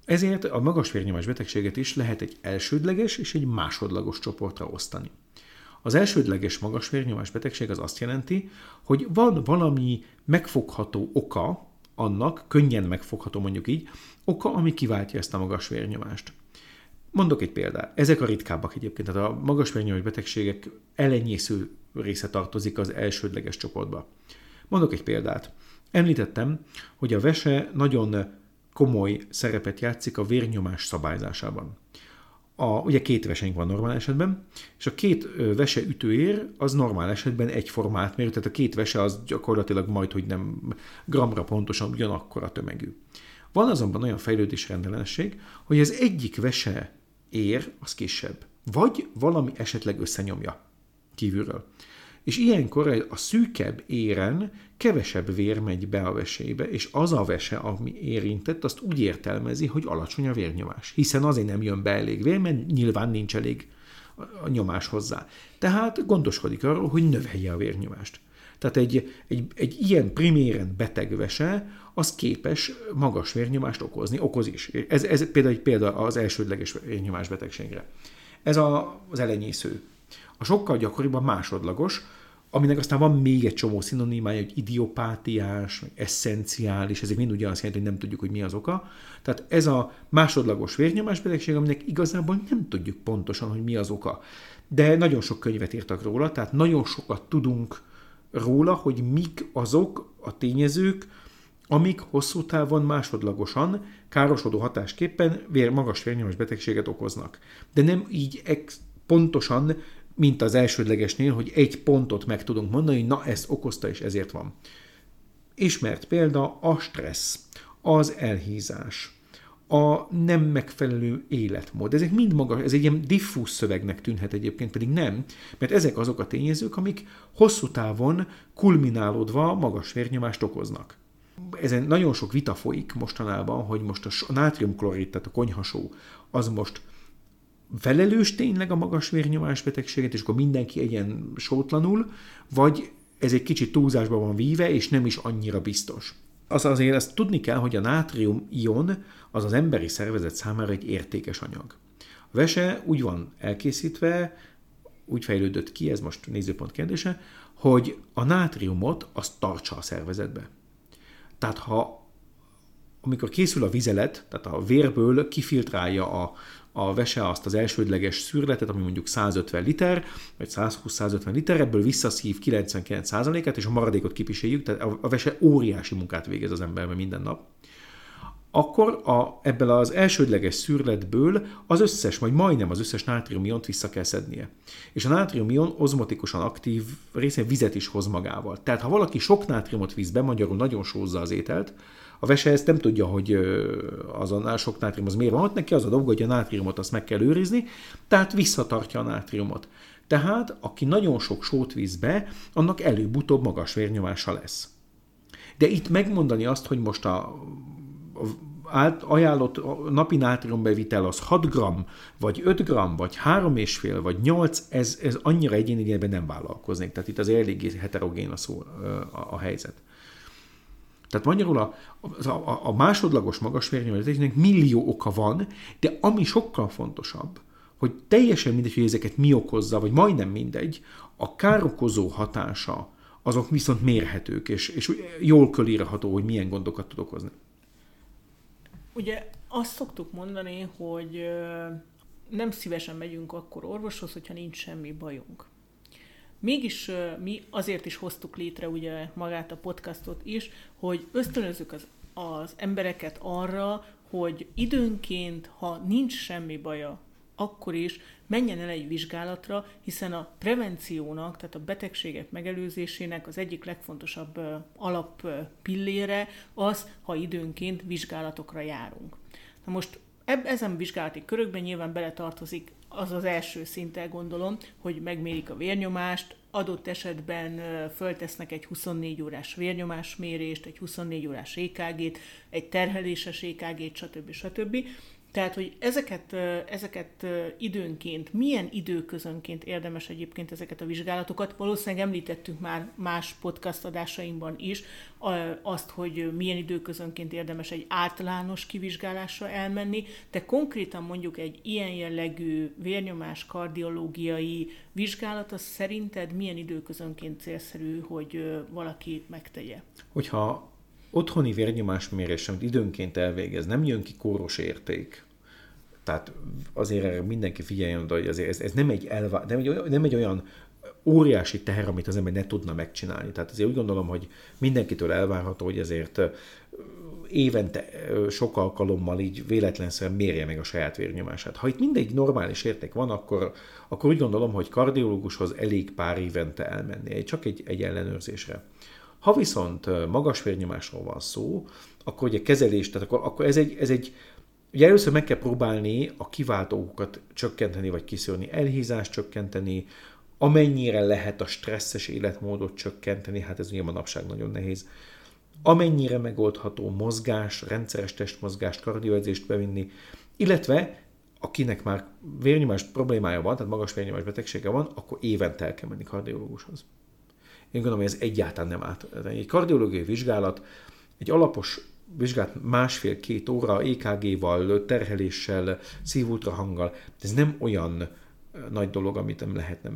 Ezért a magas vérnyomás betegséget is lehet egy elsődleges és egy másodlagos csoportra osztani. Az elsődleges magas vérnyomás betegség az azt jelenti, hogy van valami megfogható oka annak, könnyen megfogható mondjuk így, oka, ami kiváltja ezt a magas vérnyomást. Mondok egy példát. Ezek a ritkábbak egyébként, tehát a magas vérnyomás betegségek elenyésző része tartozik az elsődleges csoportba. Mondok egy példát. Említettem, hogy a vese nagyon komoly szerepet játszik a vérnyomás szabályzásában. A, ugye két veseink van normál esetben, és a két vese ütőér az normál esetben egyformát mér, tehát a két vese az gyakorlatilag majd, hogy nem gramra pontosan ugyanakkor a tömegű. Van azonban olyan fejlődésrendellenesség, hogy az egyik vese ér, az kisebb. Vagy valami esetleg összenyomja kívülről. És ilyenkor a szűkebb éren kevesebb vér megy be a vesébe, és az a vese, ami érintett, azt úgy értelmezi, hogy alacsony a vérnyomás. Hiszen azért nem jön be elég vér, mert nyilván nincs elég a nyomás hozzá. Tehát gondoskodik arról, hogy növelje a vérnyomást. Tehát egy, egy, egy ilyen priméren beteg vese, az képes magas vérnyomást okozni, okoz is. Ez, ez például egy példa az elsődleges vérnyomás betegségre. Ez a, az elenyésző. A sokkal gyakoribb a másodlagos, aminek aztán van még egy csomó szinonimája, hogy idiopátiás, meg eszenciális, ezek mind ugyanazt jelenti, hogy nem tudjuk, hogy mi az oka. Tehát ez a másodlagos vérnyomásbetegség, aminek igazából nem tudjuk pontosan, hogy mi az oka. De nagyon sok könyvet írtak róla, tehát nagyon sokat tudunk róla, hogy mik azok a tényezők, amik hosszú távon másodlagosan, károsodó hatásképpen vér, magas vérnyomás betegséget okoznak. De nem így ex- pontosan, mint az elsődlegesnél, hogy egy pontot meg tudunk mondani, na ezt okozta és ezért van. Ismert példa a stressz, az elhízás, a nem megfelelő életmód. Ezek mind maga, ez egy ilyen diffúz szövegnek tűnhet egyébként, pedig nem, mert ezek azok a tényezők, amik hosszú távon kulminálódva magas vérnyomást okoznak. Ezen nagyon sok vita folyik mostanában, hogy most a nátriumklorid, tehát a konyhasó, az most felelős tényleg a magas vérnyomás betegséget, és akkor mindenki egyen sótlanul, vagy ez egy kicsit túlzásba van víve, és nem is annyira biztos. Az azért ezt tudni kell, hogy a nátrium-ion az az emberi szervezet számára egy értékes anyag. A vese úgy van elkészítve, úgy fejlődött ki, ez most nézőpont kérdése, hogy a nátriumot azt tartsa a szervezetbe. Tehát ha amikor készül a vizelet, tehát a vérből kifiltrálja a, a vese azt az elsődleges szűrletet, ami mondjuk 150 liter, vagy 120-150 liter, ebből visszaszív 99%-át, és a maradékot kipiséljük, tehát a vese óriási munkát végez az emberben minden nap akkor a, ebből az elsődleges szűrletből az összes, vagy majdnem az összes nátriumiont vissza kell szednie. És a nátriumion ozmotikusan aktív részén vizet is hoz magával. Tehát ha valaki sok nátriumot visz be, magyarul nagyon sózza az ételt, a vese ezt nem tudja, hogy azonnal sok nátrium az miért van ott, neki az a dolga, hogy a nátriumot azt meg kell őrizni, tehát visszatartja a nátriumot. Tehát, aki nagyon sok sót visz be, annak előbb-utóbb magas vérnyomása lesz. De itt megmondani azt, hogy most a, a ajánlott napi nátriumbevitel az 6 g, vagy 5 g, vagy 3,5, vagy 8, ez, ez annyira egyéni, nem vállalkoznék. Tehát itt az eléggé heterogén a, szó, a, a helyzet. Tehát magyarul a, a, a másodlagos magas vérnyomatésnek millió oka van, de ami sokkal fontosabb, hogy teljesen mindegy, hogy ezeket mi okozza, vagy majdnem mindegy, a károkozó hatása azok viszont mérhetők, és, és jól körírható, hogy milyen gondokat tud okozni. Ugye azt szoktuk mondani, hogy nem szívesen megyünk akkor orvoshoz, hogyha nincs semmi bajunk. Mégis mi azért is hoztuk létre ugye magát a podcastot is, hogy ösztönözzük az, az embereket arra, hogy időnként, ha nincs semmi baja, akkor is menjen el egy vizsgálatra, hiszen a prevenciónak, tehát a betegségek megelőzésének az egyik legfontosabb alap pillére az, ha időnként vizsgálatokra járunk. Na most eb- ezen vizsgálati körökben nyilván beletartozik az az első szinte gondolom, hogy megmérik a vérnyomást, adott esetben föltesznek egy 24 órás vérnyomásmérést, egy 24 órás EKG-t, egy terheléses EKG-t, stb. stb. Tehát, hogy ezeket, ezeket időnként, milyen időközönként érdemes egyébként ezeket a vizsgálatokat, valószínűleg említettünk már más podcast adásainkban is, azt, hogy milyen időközönként érdemes egy általános kivizsgálásra elmenni, de konkrétan mondjuk egy ilyen jellegű vérnyomás kardiológiai vizsgálat, az szerinted milyen időközönként célszerű, hogy valaki megtegye? Hogyha otthoni vérnyomásmérés, amit időnként elvégez, nem jön ki kóros érték, tehát azért erre mindenki figyeljen oda, hogy azért ez, ez nem, egy elvá, nem, egy, nem egy olyan óriási teher, amit az ember ne tudna megcsinálni. Tehát azért úgy gondolom, hogy mindenkitől elvárható, hogy ezért évente sok alkalommal így véletlenszerűen mérje meg a saját vérnyomását. Ha itt mindegy normális érték van, akkor, akkor úgy gondolom, hogy kardiológushoz elég pár évente elmenni, csak egy, egy ellenőrzésre. Ha viszont magas vérnyomásról van szó, akkor ugye kezelés, tehát akkor, akkor ez, egy, ez egy Ugye először meg kell próbálni a kiváltókat csökkenteni, vagy kiszűrni, elhízást csökkenteni, amennyire lehet a stresszes életmódot csökkenteni, hát ez ugye manapság nagyon nehéz, amennyire megoldható mozgás, rendszeres testmozgást, kardioedzést bevinni, illetve akinek már vérnyomás problémája van, tehát magas vérnyomás betegsége van, akkor évente el kell menni kardiológushoz. Én gondolom, hogy ez egyáltalán nem át. Egy kardiológiai vizsgálat, egy alapos vizsgált másfél-két óra EKG-val, terheléssel, szívultrahanggal. Ez nem olyan nagy dolog, amit nem lehetne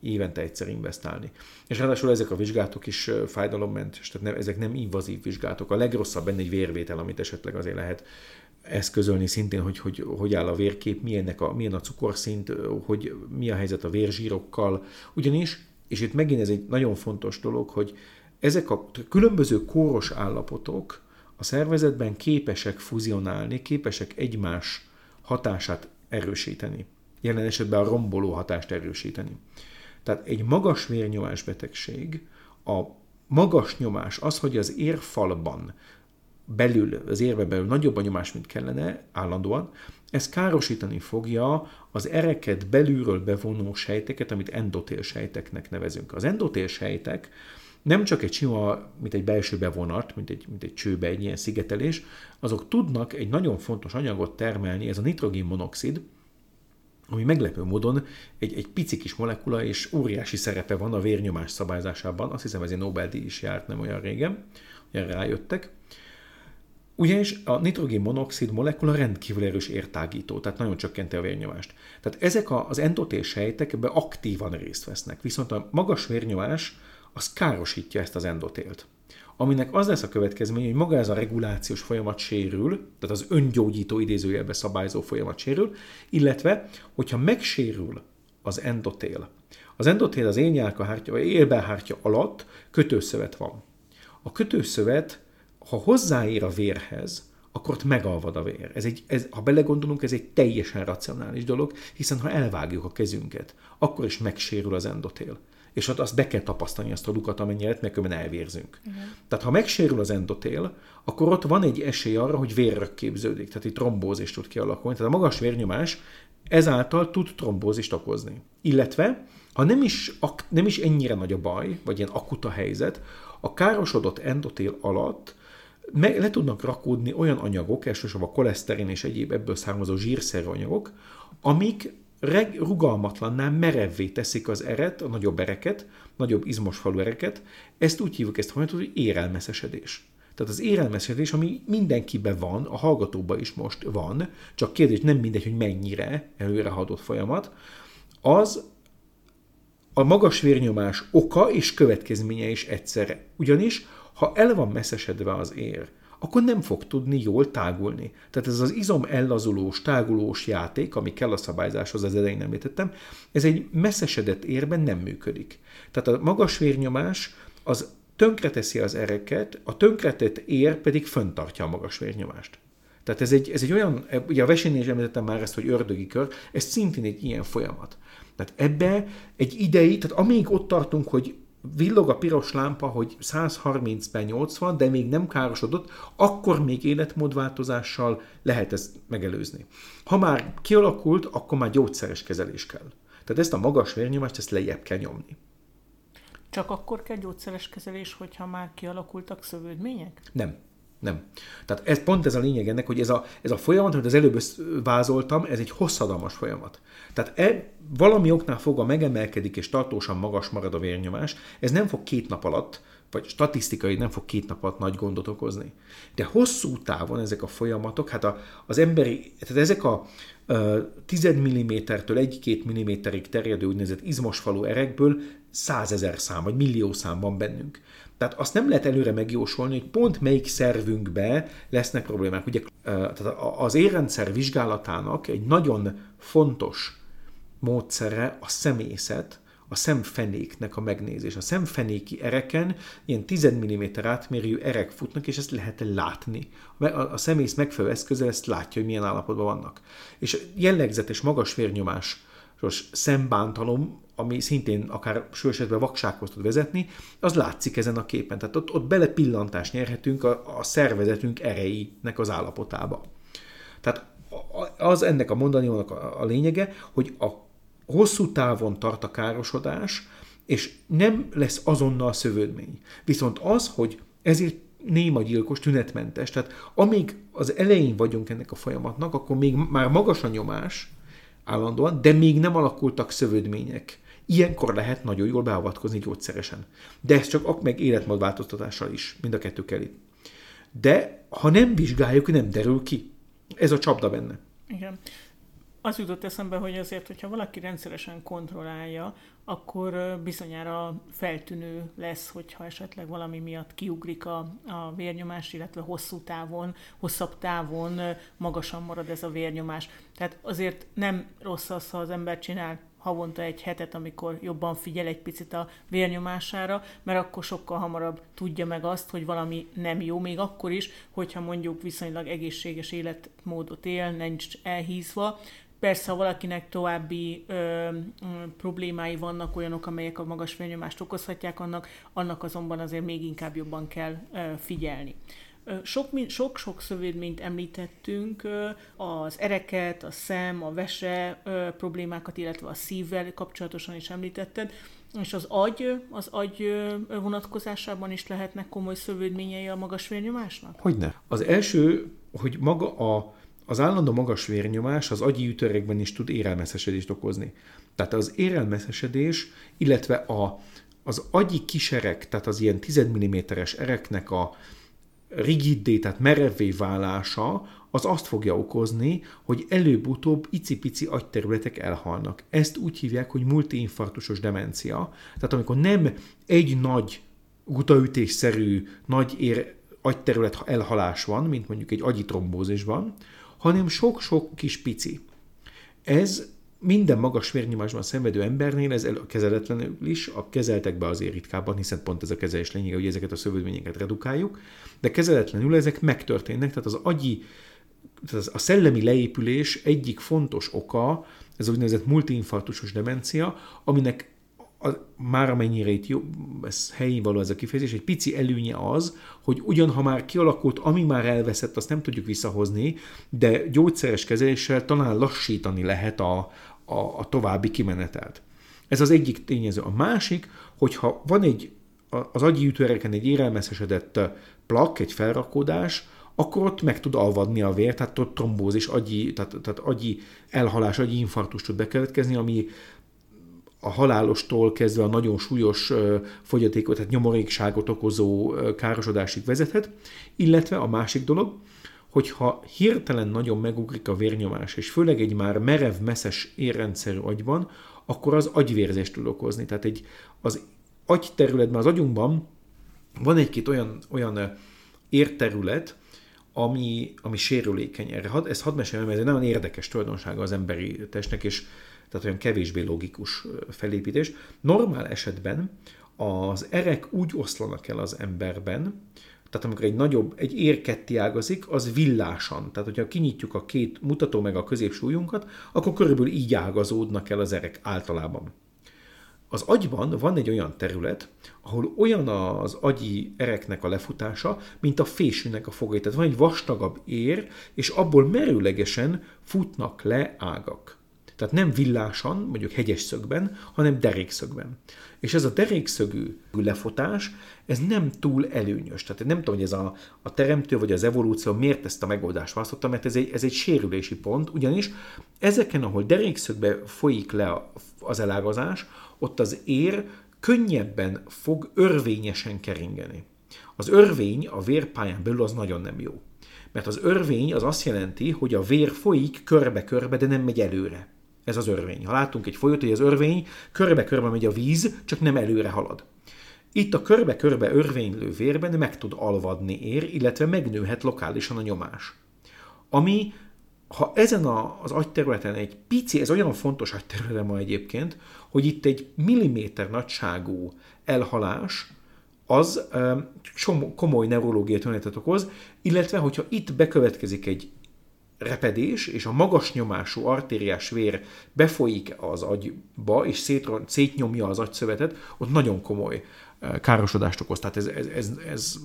évente egyszer investálni. És ráadásul ezek a vizsgálatok is fájdalommentes, tehát nem, ezek nem invazív vizsgálatok. A legrosszabb benne egy vérvétel, amit esetleg azért lehet eszközölni szintén, hogy hogy, hogy áll a vérkép, milyennek a, milyen a cukorszint, hogy mi a helyzet a vérzsírokkal. Ugyanis, és itt megint ez egy nagyon fontos dolog, hogy ezek a különböző kóros állapotok, a szervezetben képesek fuzionálni, képesek egymás hatását erősíteni. Jelen esetben a romboló hatást erősíteni. Tehát egy magas vérnyomás betegség, a magas nyomás, az, hogy az érfalban belül, az érve belül nagyobb a nyomás, mint kellene állandóan, ez károsítani fogja az ereket belülről bevonó sejteket, amit endotél sejteknek nevezünk. Az endotél sejtek nem csak egy sima, mint egy belső bevonat, mint egy, mint egy csőbe, egy ilyen szigetelés, azok tudnak egy nagyon fontos anyagot termelni, ez a nitrogénmonoxid, ami meglepő módon egy, egy pici kis molekula, és óriási szerepe van a vérnyomás szabályzásában. Azt hiszem, ez egy Nobel-díj is járt nem olyan régen, hogy rájöttek. Ugyanis a nitrogén-monoxid molekula rendkívül erős értágító, tehát nagyon csökkenti a vérnyomást. Tehát ezek az endotél sejtek aktívan részt vesznek, viszont a magas vérnyomás az károsítja ezt az endotélt. Aminek az lesz a következménye, hogy maga ez a regulációs folyamat sérül, tehát az öngyógyító idézőjelbe szabályzó folyamat sérül, illetve, hogyha megsérül az endotél, az endotél az énnyálkahártya, vagy élbelhártya alatt kötőszövet van. A kötőszövet, ha hozzáér a vérhez, akkor ott megalvad a vér. Ez egy, ez, ha belegondolunk, ez egy teljesen racionális dolog, hiszen ha elvágjuk a kezünket, akkor is megsérül az endotél és ott azt be kell tapasztani, azt a lukat, amennyire, mert különben elvérzünk. Igen. Tehát ha megsérül az endotél, akkor ott van egy esély arra, hogy vérrök képződik, tehát itt trombózis tud kialakulni. Tehát a magas vérnyomás ezáltal tud trombózist okozni. Illetve, ha nem is, nem is ennyire nagy a baj, vagy ilyen akuta helyzet, a károsodott endotél alatt le tudnak rakódni olyan anyagok, elsősorban koleszterin és egyéb ebből származó zsírszerű anyagok, amik reg, rugalmatlanná, merevvé teszik az eret, a nagyobb ereket, nagyobb izmosfalú ereket. Ezt úgy hívjuk ezt folyamatot, hogy érelmeszesedés. Tehát az érelmeszesedés, ami mindenkiben van, a hallgatóban is most van, csak kérdés nem mindegy, hogy mennyire előrehaladott folyamat, az a magas vérnyomás oka és következménye is egyszerre. Ugyanis, ha el van messzesedve az ér, akkor nem fog tudni jól tágulni. Tehát ez az izom ellazulós, tágulós játék, ami kell a szabályzáshoz, az elején említettem, ez egy messzesedett érben nem működik. Tehát a magas vérnyomás az tönkreteszi az ereket, a tönkretett ér pedig föntartja a magas vérnyomást. Tehát ez egy, ez egy olyan, ugye a versenynél is említettem már ezt, hogy ördögi kör, ez szintén egy ilyen folyamat. Tehát ebbe egy ideig, tehát amíg ott tartunk, hogy villog a piros lámpa, hogy 130-ben 80, de még nem károsodott, akkor még életmódváltozással lehet ezt megelőzni. Ha már kialakult, akkor már gyógyszeres kezelés kell. Tehát ezt a magas vérnyomást, ezt lejjebb kell nyomni. Csak akkor kell gyógyszeres kezelés, hogyha már kialakultak szövődmények? Nem. Nem. Tehát ez pont ez a lényeg ennek, hogy ez a, ez a folyamat, amit az előbb vázoltam, ez egy hosszadalmas folyamat. Tehát e, valami oknál fogva megemelkedik és tartósan magas marad a vérnyomás, ez nem fog két nap alatt, vagy statisztikai nem fog két nap alatt nagy gondot okozni. De hosszú távon ezek a folyamatok, hát a, az emberi, tehát ezek a 10 mm-től 1-2 mm-ig terjedő úgynevezett izmosfalú erekből százezer szám, vagy millió szám van bennünk. Tehát azt nem lehet előre megjósolni, hogy pont melyik szervünkbe lesznek problémák. Ugye tehát az érrendszer vizsgálatának egy nagyon fontos módszere a szemészet, a szemfenéknek a megnézés. A szemfenéki ereken ilyen 10 mm átmérőjű erek futnak, és ezt lehet látni. A szemész megfelelő eszköze ezt látja, hogy milyen állapotban vannak. És jellegzetes magas vérnyomásos szembántalom ami szintén akár súlyos vaksághoz tud vezetni, az látszik ezen a képen. Tehát ott, ott bele pillantást nyerhetünk a, a szervezetünk erejének az állapotába. Tehát az ennek a mondani a, a lényege, hogy a hosszú távon tart a károsodás, és nem lesz azonnal szövődmény. Viszont az, hogy ezért néma gyilkos, tünetmentes, tehát amíg az elején vagyunk ennek a folyamatnak, akkor még már magas a nyomás állandóan, de még nem alakultak szövődmények. Ilyenkor lehet nagyon jól beavatkozni gyógyszeresen. De ez csak meg életmódváltoztatással is, mind a kettő kell. De ha nem vizsgáljuk, nem derül ki. Ez a csapda benne. Igen. Az jutott eszembe, hogy azért, hogyha valaki rendszeresen kontrollálja, akkor bizonyára feltűnő lesz, hogyha esetleg valami miatt kiugrik a, a vérnyomás, illetve hosszú távon, hosszabb távon magasan marad ez a vérnyomás. Tehát azért nem rossz az, ha az ember csinál havonta egy hetet, amikor jobban figyel egy picit a vérnyomására, mert akkor sokkal hamarabb tudja meg azt, hogy valami nem jó, még akkor is, hogyha mondjuk viszonylag egészséges életmódot él, nincs elhízva, Persze, ha valakinek további ö, ö, problémái vannak, olyanok, amelyek a magas vérnyomást okozhatják, annak, annak azonban azért még inkább jobban kell ö, figyelni. Sok-sok szövődményt említettünk, az ereket, a szem, a vese problémákat, illetve a szívvel kapcsolatosan is említetted, és az agy, az agy vonatkozásában is lehetnek komoly szövődményei a magas vérnyomásnak? Hogyne. Az első, hogy maga a, az állandó magas vérnyomás az agyi ütőrekben is tud érelmeszesedést okozni. Tehát az érelmeszesedés, illetve a, az agyi kiserek, tehát az ilyen 10 mm-es ereknek a rigiddé, tehát merevvé válása, az azt fogja okozni, hogy előbb-utóbb icipici agyterületek elhalnak. Ezt úgy hívják, hogy multiinfarktusos demencia. Tehát amikor nem egy nagy gutaütésszerű, nagy ér, agyterület elhalás van, mint mondjuk egy agyi trombózisban, hanem sok-sok kis pici. Ez minden magas vérnyomásban szenvedő embernél ez kezeletlenül is, a kezeltekbe azért ritkábban, hiszen pont ez a kezelés lényege, hogy ezeket a szövődményeket redukáljuk, de kezeletlenül ezek megtörténnek, tehát az agyi, tehát a szellemi leépülés egyik fontos oka, ez a úgynevezett multiinfarktusos demencia, aminek a, már amennyire itt jó, ez helyén való ez a kifejezés, egy pici előnye az, hogy ugyan ha már kialakult, ami már elveszett, azt nem tudjuk visszahozni, de gyógyszeres kezeléssel talán lassítani lehet a, a, a további kimenetelt. Ez az egyik tényező. A másik, hogyha van egy az agyi ütőereken egy érelmeszesedett plak, egy felrakódás, akkor ott meg tud alvadni a vér, tehát ott trombózis, agyi, tehát, tehát agyi elhalás, agyi infarktus tud bekövetkezni, ami a halálostól kezdve a nagyon súlyos fogyatékot, tehát nyomorékságot okozó károsodásig vezethet, illetve a másik dolog, hogyha hirtelen nagyon megugrik a vérnyomás, és főleg egy már merev, messzes érrendszerű agyban, akkor az agyvérzést tud okozni. Tehát egy, az agyterületben, az agyunkban van egy-két olyan, olyan érterület, ami, ami sérülékeny erre. Had, ezt hadd meséljem, ez egy nagyon érdekes tulajdonsága az emberi testnek, és tehát olyan kevésbé logikus felépítés. Normál esetben az erek úgy oszlanak el az emberben, tehát amikor egy nagyobb, egy ér ketté ágazik, az villásan. Tehát, hogyha kinyitjuk a két mutató meg a középsúlyunkat, akkor körülbelül így ágazódnak el az erek általában. Az agyban van egy olyan terület, ahol olyan az agyi ereknek a lefutása, mint a fésűnek a fogai. Tehát van egy vastagabb ér, és abból merőlegesen futnak le ágak. Tehát nem villásan, mondjuk hegyes szögben, hanem derékszögben. És ez a derékszögű lefotás, ez nem túl előnyös. Tehát nem tudom, hogy ez a, a teremtő vagy az evolúció miért ezt a megoldást választotta, mert ez egy, ez egy sérülési pont, ugyanis ezeken, ahol derékszögbe folyik le az elágazás, ott az ér könnyebben fog örvényesen keringeni. Az örvény a vérpályán belül az nagyon nem jó. Mert az örvény az azt jelenti, hogy a vér folyik körbe-körbe, de nem megy előre. Ez az örvény. Ha látunk egy folyót, hogy az örvény körbe-körbe megy a víz, csak nem előre halad. Itt a körbe-körbe örvénylő vérben meg tud alvadni ér, illetve megnőhet lokálisan a nyomás. Ami, ha ezen a, az agyterületen egy pici, ez olyan fontos agyterülete ma egyébként, hogy itt egy milliméter nagyságú elhalás, az um, komoly neurológiai tünetet okoz, illetve hogyha itt bekövetkezik egy repedés, és a magas nyomású artériás vér befolyik az agyba, és szétron, szétnyomja az agyszövetet, ott nagyon komoly károsodást okoz. Tehát ez, ez, ez, ez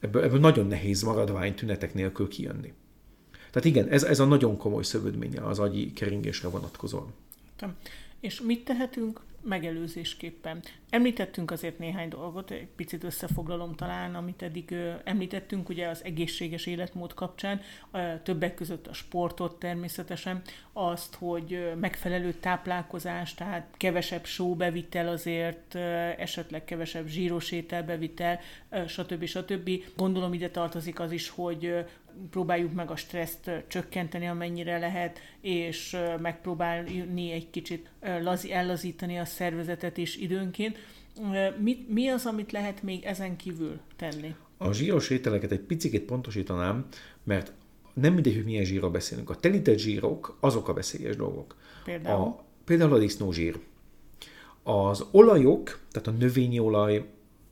ebből, ebből nagyon nehéz maradvány tünetek nélkül kijönni. Tehát igen, ez, ez a nagyon komoly szövődménye az agyi keringésre vonatkozóan. És mit tehetünk megelőzésképpen? Említettünk azért néhány dolgot, egy picit összefoglalom talán, amit eddig említettünk, ugye az egészséges életmód kapcsán, többek között a sportot természetesen, azt, hogy megfelelő táplálkozás, tehát kevesebb sóbevitel azért, esetleg kevesebb zsíros ételbevitel, stb. stb. Gondolom ide tartozik az is, hogy próbáljuk meg a stresszt csökkenteni, amennyire lehet, és megpróbálni egy kicsit lazi, ellazítani a szervezetet is időnként. Mi, mi az, amit lehet még ezen kívül tenni? A zsíros ételeket egy picit pontosítanám, mert nem mindegy, hogy milyen zsírról beszélünk. A telített zsírok azok a veszélyes dolgok. Például? A, például a disznózsír. Az olajok, tehát a növényi olaj,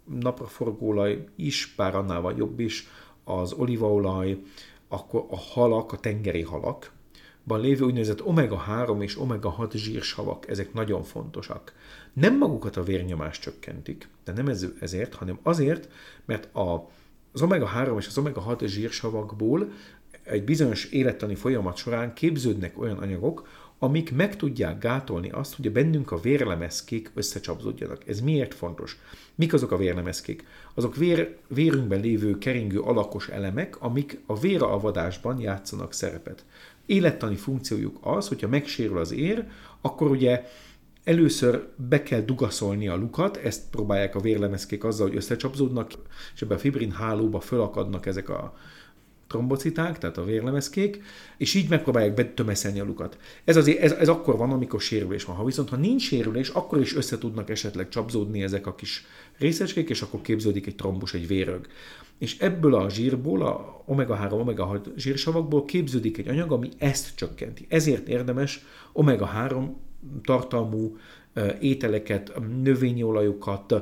napraforgóolaj is, bár annál jobb is, az olívaolaj, akkor a halak, a tengeri halak, lévő úgynevezett omega-3 és omega-6 zsírsavak, ezek nagyon fontosak. Nem magukat a vérnyomást csökkentik, de nem ezért, hanem azért, mert a az omega-3 és az omega-6 zsírsavakból egy bizonyos élettani folyamat során képződnek olyan anyagok, amik meg tudják gátolni azt, hogy a bennünk a vérlemezkék összecsapzódjanak. Ez miért fontos? Mik azok a vérlemezkék? Azok vér, vérünkben lévő keringő alakos elemek, amik a véraavadásban játszanak szerepet. Élettani funkciójuk az, hogyha megsérül az ér, akkor ugye Először be kell dugaszolni a lukat, ezt próbálják a vérlemezkék azzal, hogy összecsapzódnak, és ebbe a fibrin hálóba fölakadnak ezek a trombociták, tehát a vérlemezkék, és így megpróbálják betömeszelni a lukat. Ez, azért, ez, ez akkor van, amikor sérülés van. Ha viszont ha nincs sérülés, akkor is össze tudnak esetleg csapzódni ezek a kis részecskék, és akkor képződik egy trombus, egy vérög. És ebből a zsírból, a omega-3, omega-6 zsírsavakból képződik egy anyag, ami ezt csökkenti. Ezért érdemes omega-3 tartalmú ételeket, növényi olajokat,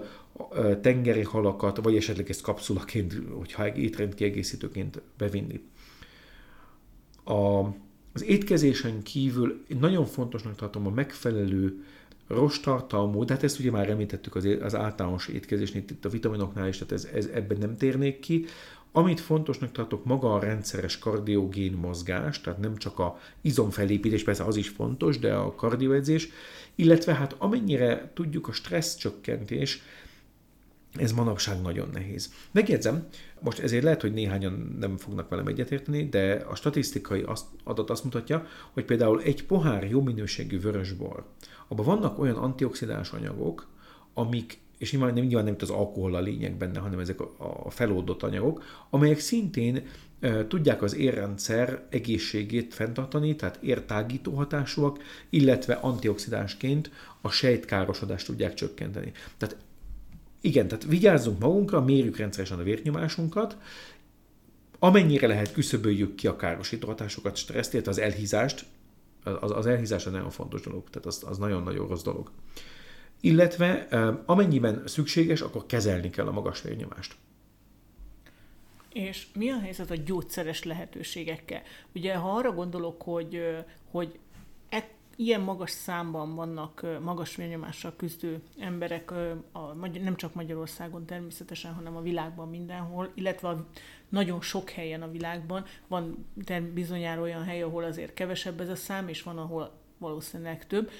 tengeri halakat, vagy esetleg ezt kapszulaként, hogyha étrendkiegészítőként bevinni. A, az étkezésen kívül nagyon fontosnak tartom a megfelelő rostartalmú, de hát ezt ugye már említettük az, az általános étkezésnél, itt a vitaminoknál is, tehát ez, ez, ebben nem térnék ki. Amit fontosnak tartok, maga a rendszeres kardiogén mozgás, tehát nem csak a izomfelépítés, persze az is fontos, de a kardioedzés, illetve hát amennyire tudjuk a stressz csökkentés, ez manapság nagyon nehéz. Megjegyzem, most ezért lehet, hogy néhányan nem fognak velem egyetérteni, de a statisztikai adat azt mutatja, hogy például egy pohár jó minőségű vörösbor, abban vannak olyan antioxidáns anyagok, amik és nyilván nem, nyilván nem az alkohol a lényeg benne, hanem ezek a, a feloldott anyagok, amelyek szintén e, tudják az érrendszer egészségét fenntartani, tehát értágító hatásúak, illetve antioxidánsként a sejtkárosodást tudják csökkenteni. Tehát igen, tehát vigyázzunk magunkra, mérjük rendszeresen a vérnyomásunkat, amennyire lehet küszöböljük ki a károsító hatásokat, stresszt, az elhízást, az, az elhízás egy nagyon fontos dolog, tehát az, az nagyon-nagyon rossz dolog. Illetve amennyiben szükséges, akkor kezelni kell a magas vérnyomást. És mi a helyzet a gyógyszeres lehetőségekkel? Ugye, ha arra gondolok, hogy, hogy ilyen magas számban vannak magas vérnyomással küzdő emberek, a, nem csak Magyarországon természetesen, hanem a világban mindenhol, illetve a nagyon sok helyen a világban. Van bizonyára olyan hely, ahol azért kevesebb ez a szám, és van, ahol valószínűleg több,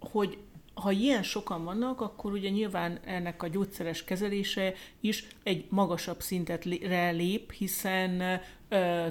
hogy ha ilyen sokan vannak, akkor ugye nyilván ennek a gyógyszeres kezelése is egy magasabb szintet lép, hiszen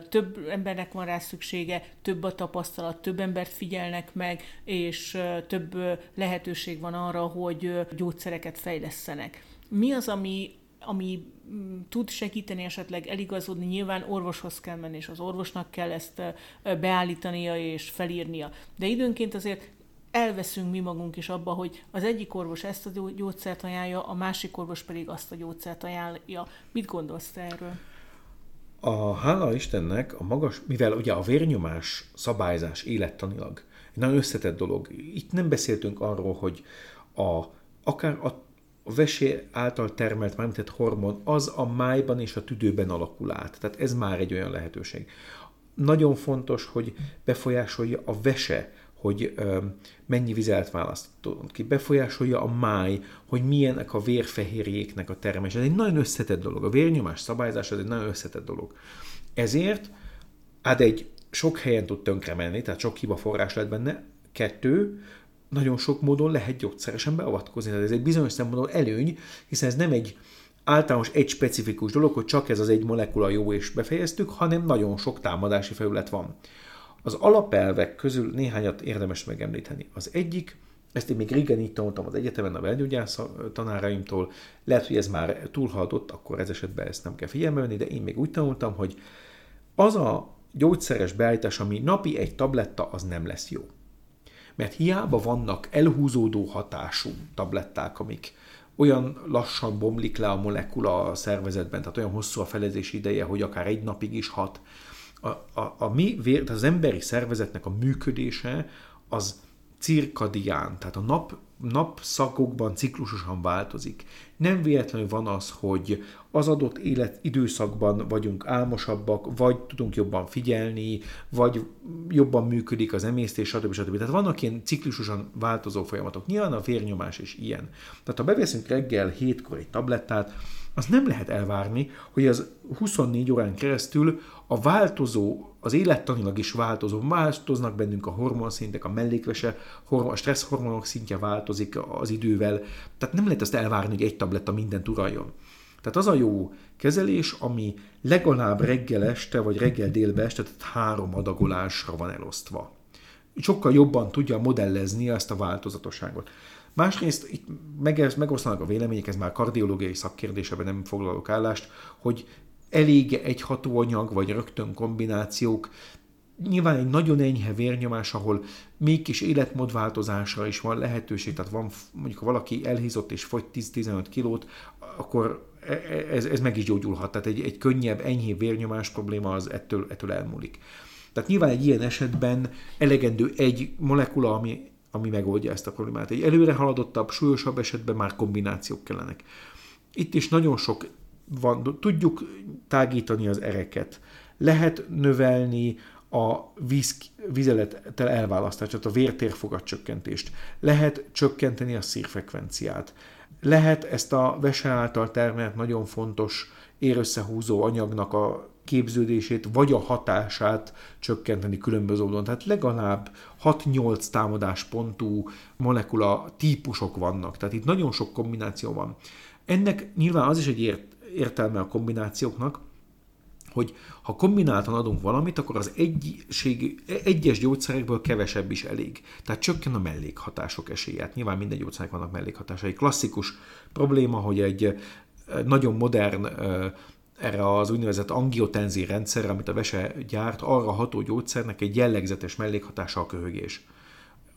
több embernek van rá szüksége, több a tapasztalat, több embert figyelnek meg, és több lehetőség van arra, hogy gyógyszereket fejlesztenek. Mi az, ami, ami mm, tud segíteni esetleg eligazodni, nyilván orvoshoz kell menni, és az orvosnak kell ezt beállítania és felírnia. De időnként azért elveszünk mi magunk is abba, hogy az egyik orvos ezt a gyógyszert ajánlja, a másik orvos pedig azt a gyógyszert ajánlja. Mit gondolsz te erről? A hála Istennek a magas, mivel ugye a vérnyomás szabályzás élettanilag egy nagyon összetett dolog. Itt nem beszéltünk arról, hogy a, akár a, vesé által termelt, mármint hormon, az a májban és a tüdőben alakul át. Tehát ez már egy olyan lehetőség. Nagyon fontos, hogy befolyásolja a vese, hogy mennyi vizet választod ki, befolyásolja a máj, hogy milyenek a vérfehérjéknek a termés. Ez egy nagyon összetett dolog. A vérnyomás szabályzás ez egy nagyon összetett dolog. Ezért hát egy sok helyen tud tönkre menni, tehát sok hiba forrás lehet benne. Kettő, nagyon sok módon lehet gyógyszeresen beavatkozni. Tehát ez egy bizonyos szempontból előny, hiszen ez nem egy általános egy specifikus dolog, hogy csak ez az egy molekula jó és befejeztük, hanem nagyon sok támadási felület van. Az alapelvek közül néhányat érdemes megemlíteni. Az egyik, ezt én még régen így tanultam az egyetemen a belgyógyász tanáraimtól, lehet, hogy ez már túlhaladott, akkor ez esetben ezt nem kell figyelme de én még úgy tanultam, hogy az a gyógyszeres beállítás, ami napi egy tabletta, az nem lesz jó. Mert hiába vannak elhúzódó hatású tabletták, amik olyan lassan bomlik le a molekula a szervezetben, tehát olyan hosszú a felezési ideje, hogy akár egy napig is hat, a, a, a mi vér, az emberi szervezetnek a működése az cirkadián, tehát a nap, napszakokban ciklusosan változik. Nem véletlenül van az, hogy az adott élet időszakban vagyunk álmosabbak, vagy tudunk jobban figyelni, vagy jobban működik az emésztés, stb. stb. Tehát vannak ilyen ciklusosan változó folyamatok. Nyilván a vérnyomás is ilyen. Tehát ha beveszünk reggel hétkor egy tablettát, az nem lehet elvárni, hogy az 24 órán keresztül a változó, az élettanilag is változó, változnak bennünk a hormonszintek, a mellékvese, a stressz hormonok szintje változik az idővel, tehát nem lehet ezt elvárni, hogy egy tabletta mindent uraljon. Tehát az a jó kezelés, ami legalább reggel este, vagy reggel délbe este, tehát három adagolásra van elosztva. Sokkal jobban tudja modellezni ezt a változatosságot. Másrészt itt megosztanak a vélemények, ez már kardiológiai szakkérdéseben nem foglalok állást, hogy elég egy hatóanyag, vagy rögtön kombinációk, nyilván egy nagyon enyhe vérnyomás, ahol mégis életmódváltozásra is van lehetőség, tehát van, mondjuk ha valaki elhízott és fogy 10-15 kilót, akkor e, e, ez, ez meg is gyógyulhat. Tehát egy, egy könnyebb, enyhébb vérnyomás probléma az ettől, ettől elmúlik. Tehát nyilván egy ilyen esetben elegendő egy molekula, ami ami megoldja ezt a problémát. Egy előre haladottabb, súlyosabb esetben már kombinációk kellenek. Itt is nagyon sok van, tudjuk tágítani az ereket. Lehet növelni a víz, vizelettel elválasztást, tehát a vértérfogat csökkentést. Lehet csökkenteni a szírfrekvenciát. Lehet ezt a vese által termelt nagyon fontos érösszehúzó anyagnak a képződését, vagy a hatását csökkenteni különböző módon. Tehát legalább 6-8 támadáspontú molekula típusok vannak, tehát itt nagyon sok kombináció van. Ennek nyilván az is egy ért, értelme a kombinációknak, hogy ha kombináltan adunk valamit, akkor az egység, egyes gyógyszerekből kevesebb is elég. Tehát csökken a mellékhatások esélye. Hát nyilván minden gyógyszernek vannak mellékhatásai. Klasszikus probléma, hogy egy nagyon modern erre az úgynevezett angiotenzin rendszerre, amit a vese gyárt, arra ható gyógyszernek egy jellegzetes mellékhatása a köhögés.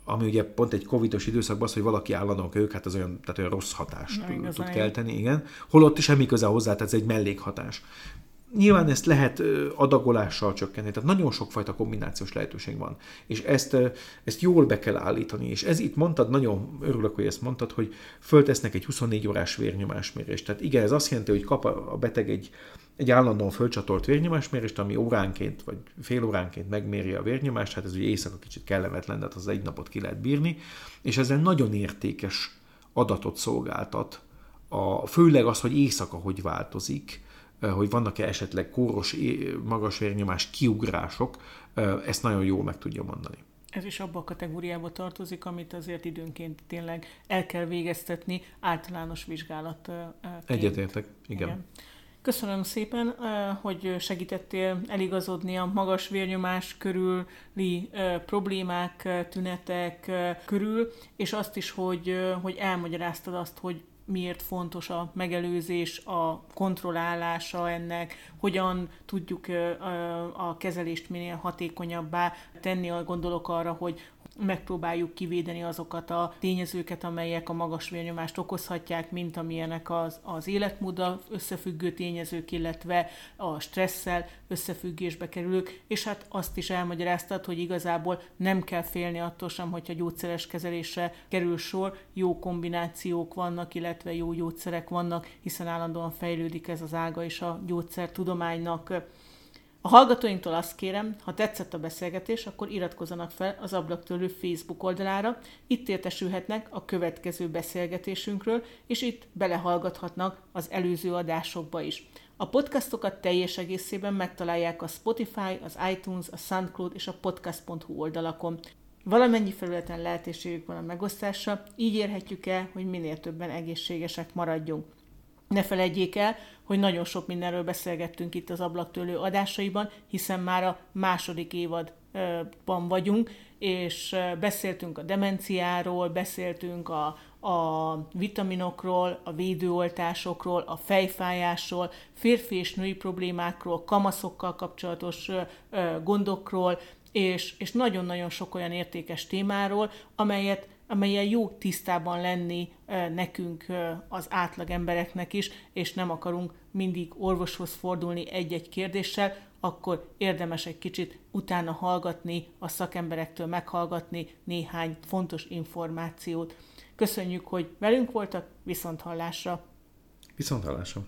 Ami ugye pont egy covidos időszakban az, hogy valaki állandóan köhög, hát az olyan, tehát olyan rossz hatást Na, tud kelteni, igen. Holott semmi köze hozzá, tehát ez egy mellékhatás. Nyilván ezt lehet adagolással csökkenteni, tehát nagyon sokfajta kombinációs lehetőség van, és ezt, ezt jól be kell állítani, és ez itt mondtad, nagyon örülök, hogy ezt mondtad, hogy föltesznek egy 24 órás vérnyomásmérést. Tehát igen, ez azt jelenti, hogy kap a beteg egy, egy állandóan fölcsatolt vérnyomásmérést, ami óránként vagy fél óránként megméri a vérnyomást, hát ez ugye éjszaka kicsit kellemetlen, de hát az egy napot ki lehet bírni, és ezzel nagyon értékes adatot szolgáltat, a, főleg az, hogy éjszaka hogy változik, hogy vannak-e esetleg kóros, magas vérnyomás kiugrások, ezt nagyon jól meg tudja mondani. Ez is abba a kategóriába tartozik, amit azért időnként tényleg el kell végeztetni általános vizsgálat. Egyetértek, igen. igen. Köszönöm szépen, hogy segítettél eligazodni a magas vérnyomás körüli problémák, tünetek körül, és azt is, hogy, hogy elmagyaráztad azt, hogy miért fontos a megelőzés, a kontrollálása ennek, hogyan tudjuk a kezelést minél hatékonyabbá tenni, gondolok arra, hogy megpróbáljuk kivédeni azokat a tényezőket, amelyek a magas vérnyomást okozhatják, mint amilyenek az, az életmóddal összefüggő tényezők, illetve a stresszel összefüggésbe kerülők, és hát azt is elmagyaráztad, hogy igazából nem kell félni attól sem, hogyha gyógyszeres kezelésre kerül sor, jó kombinációk vannak, illetve jó gyógyszerek vannak, hiszen állandóan fejlődik ez az ága is a gyógyszertudománynak. A hallgatóinktól azt kérem, ha tetszett a beszélgetés, akkor iratkozzanak fel az Ablaktörlő Facebook oldalára, itt értesülhetnek a következő beszélgetésünkről, és itt belehallgathatnak az előző adásokba is. A podcastokat teljes egészében megtalálják a Spotify, az iTunes, a SoundCloud és a podcast.hu oldalakon. Valamennyi felületen lehetőségük van a megosztásra, így érhetjük el, hogy minél többen egészségesek maradjunk. Ne felejtjék el, hogy nagyon sok mindenről beszélgettünk itt az ablaktőlő adásaiban, hiszen már a második évadban vagyunk, és beszéltünk a demenciáról, beszéltünk a, a vitaminokról, a védőoltásokról, a fejfájásról, férfi és női problémákról, kamaszokkal kapcsolatos gondokról, és, és nagyon-nagyon sok olyan értékes témáról, amelyet amelyen jó tisztában lenni nekünk, az átlag embereknek is, és nem akarunk mindig orvoshoz fordulni egy-egy kérdéssel, akkor érdemes egy kicsit utána hallgatni, a szakemberektől meghallgatni néhány fontos információt. Köszönjük, hogy velünk voltak, viszont hallásra! Viszont hallásra!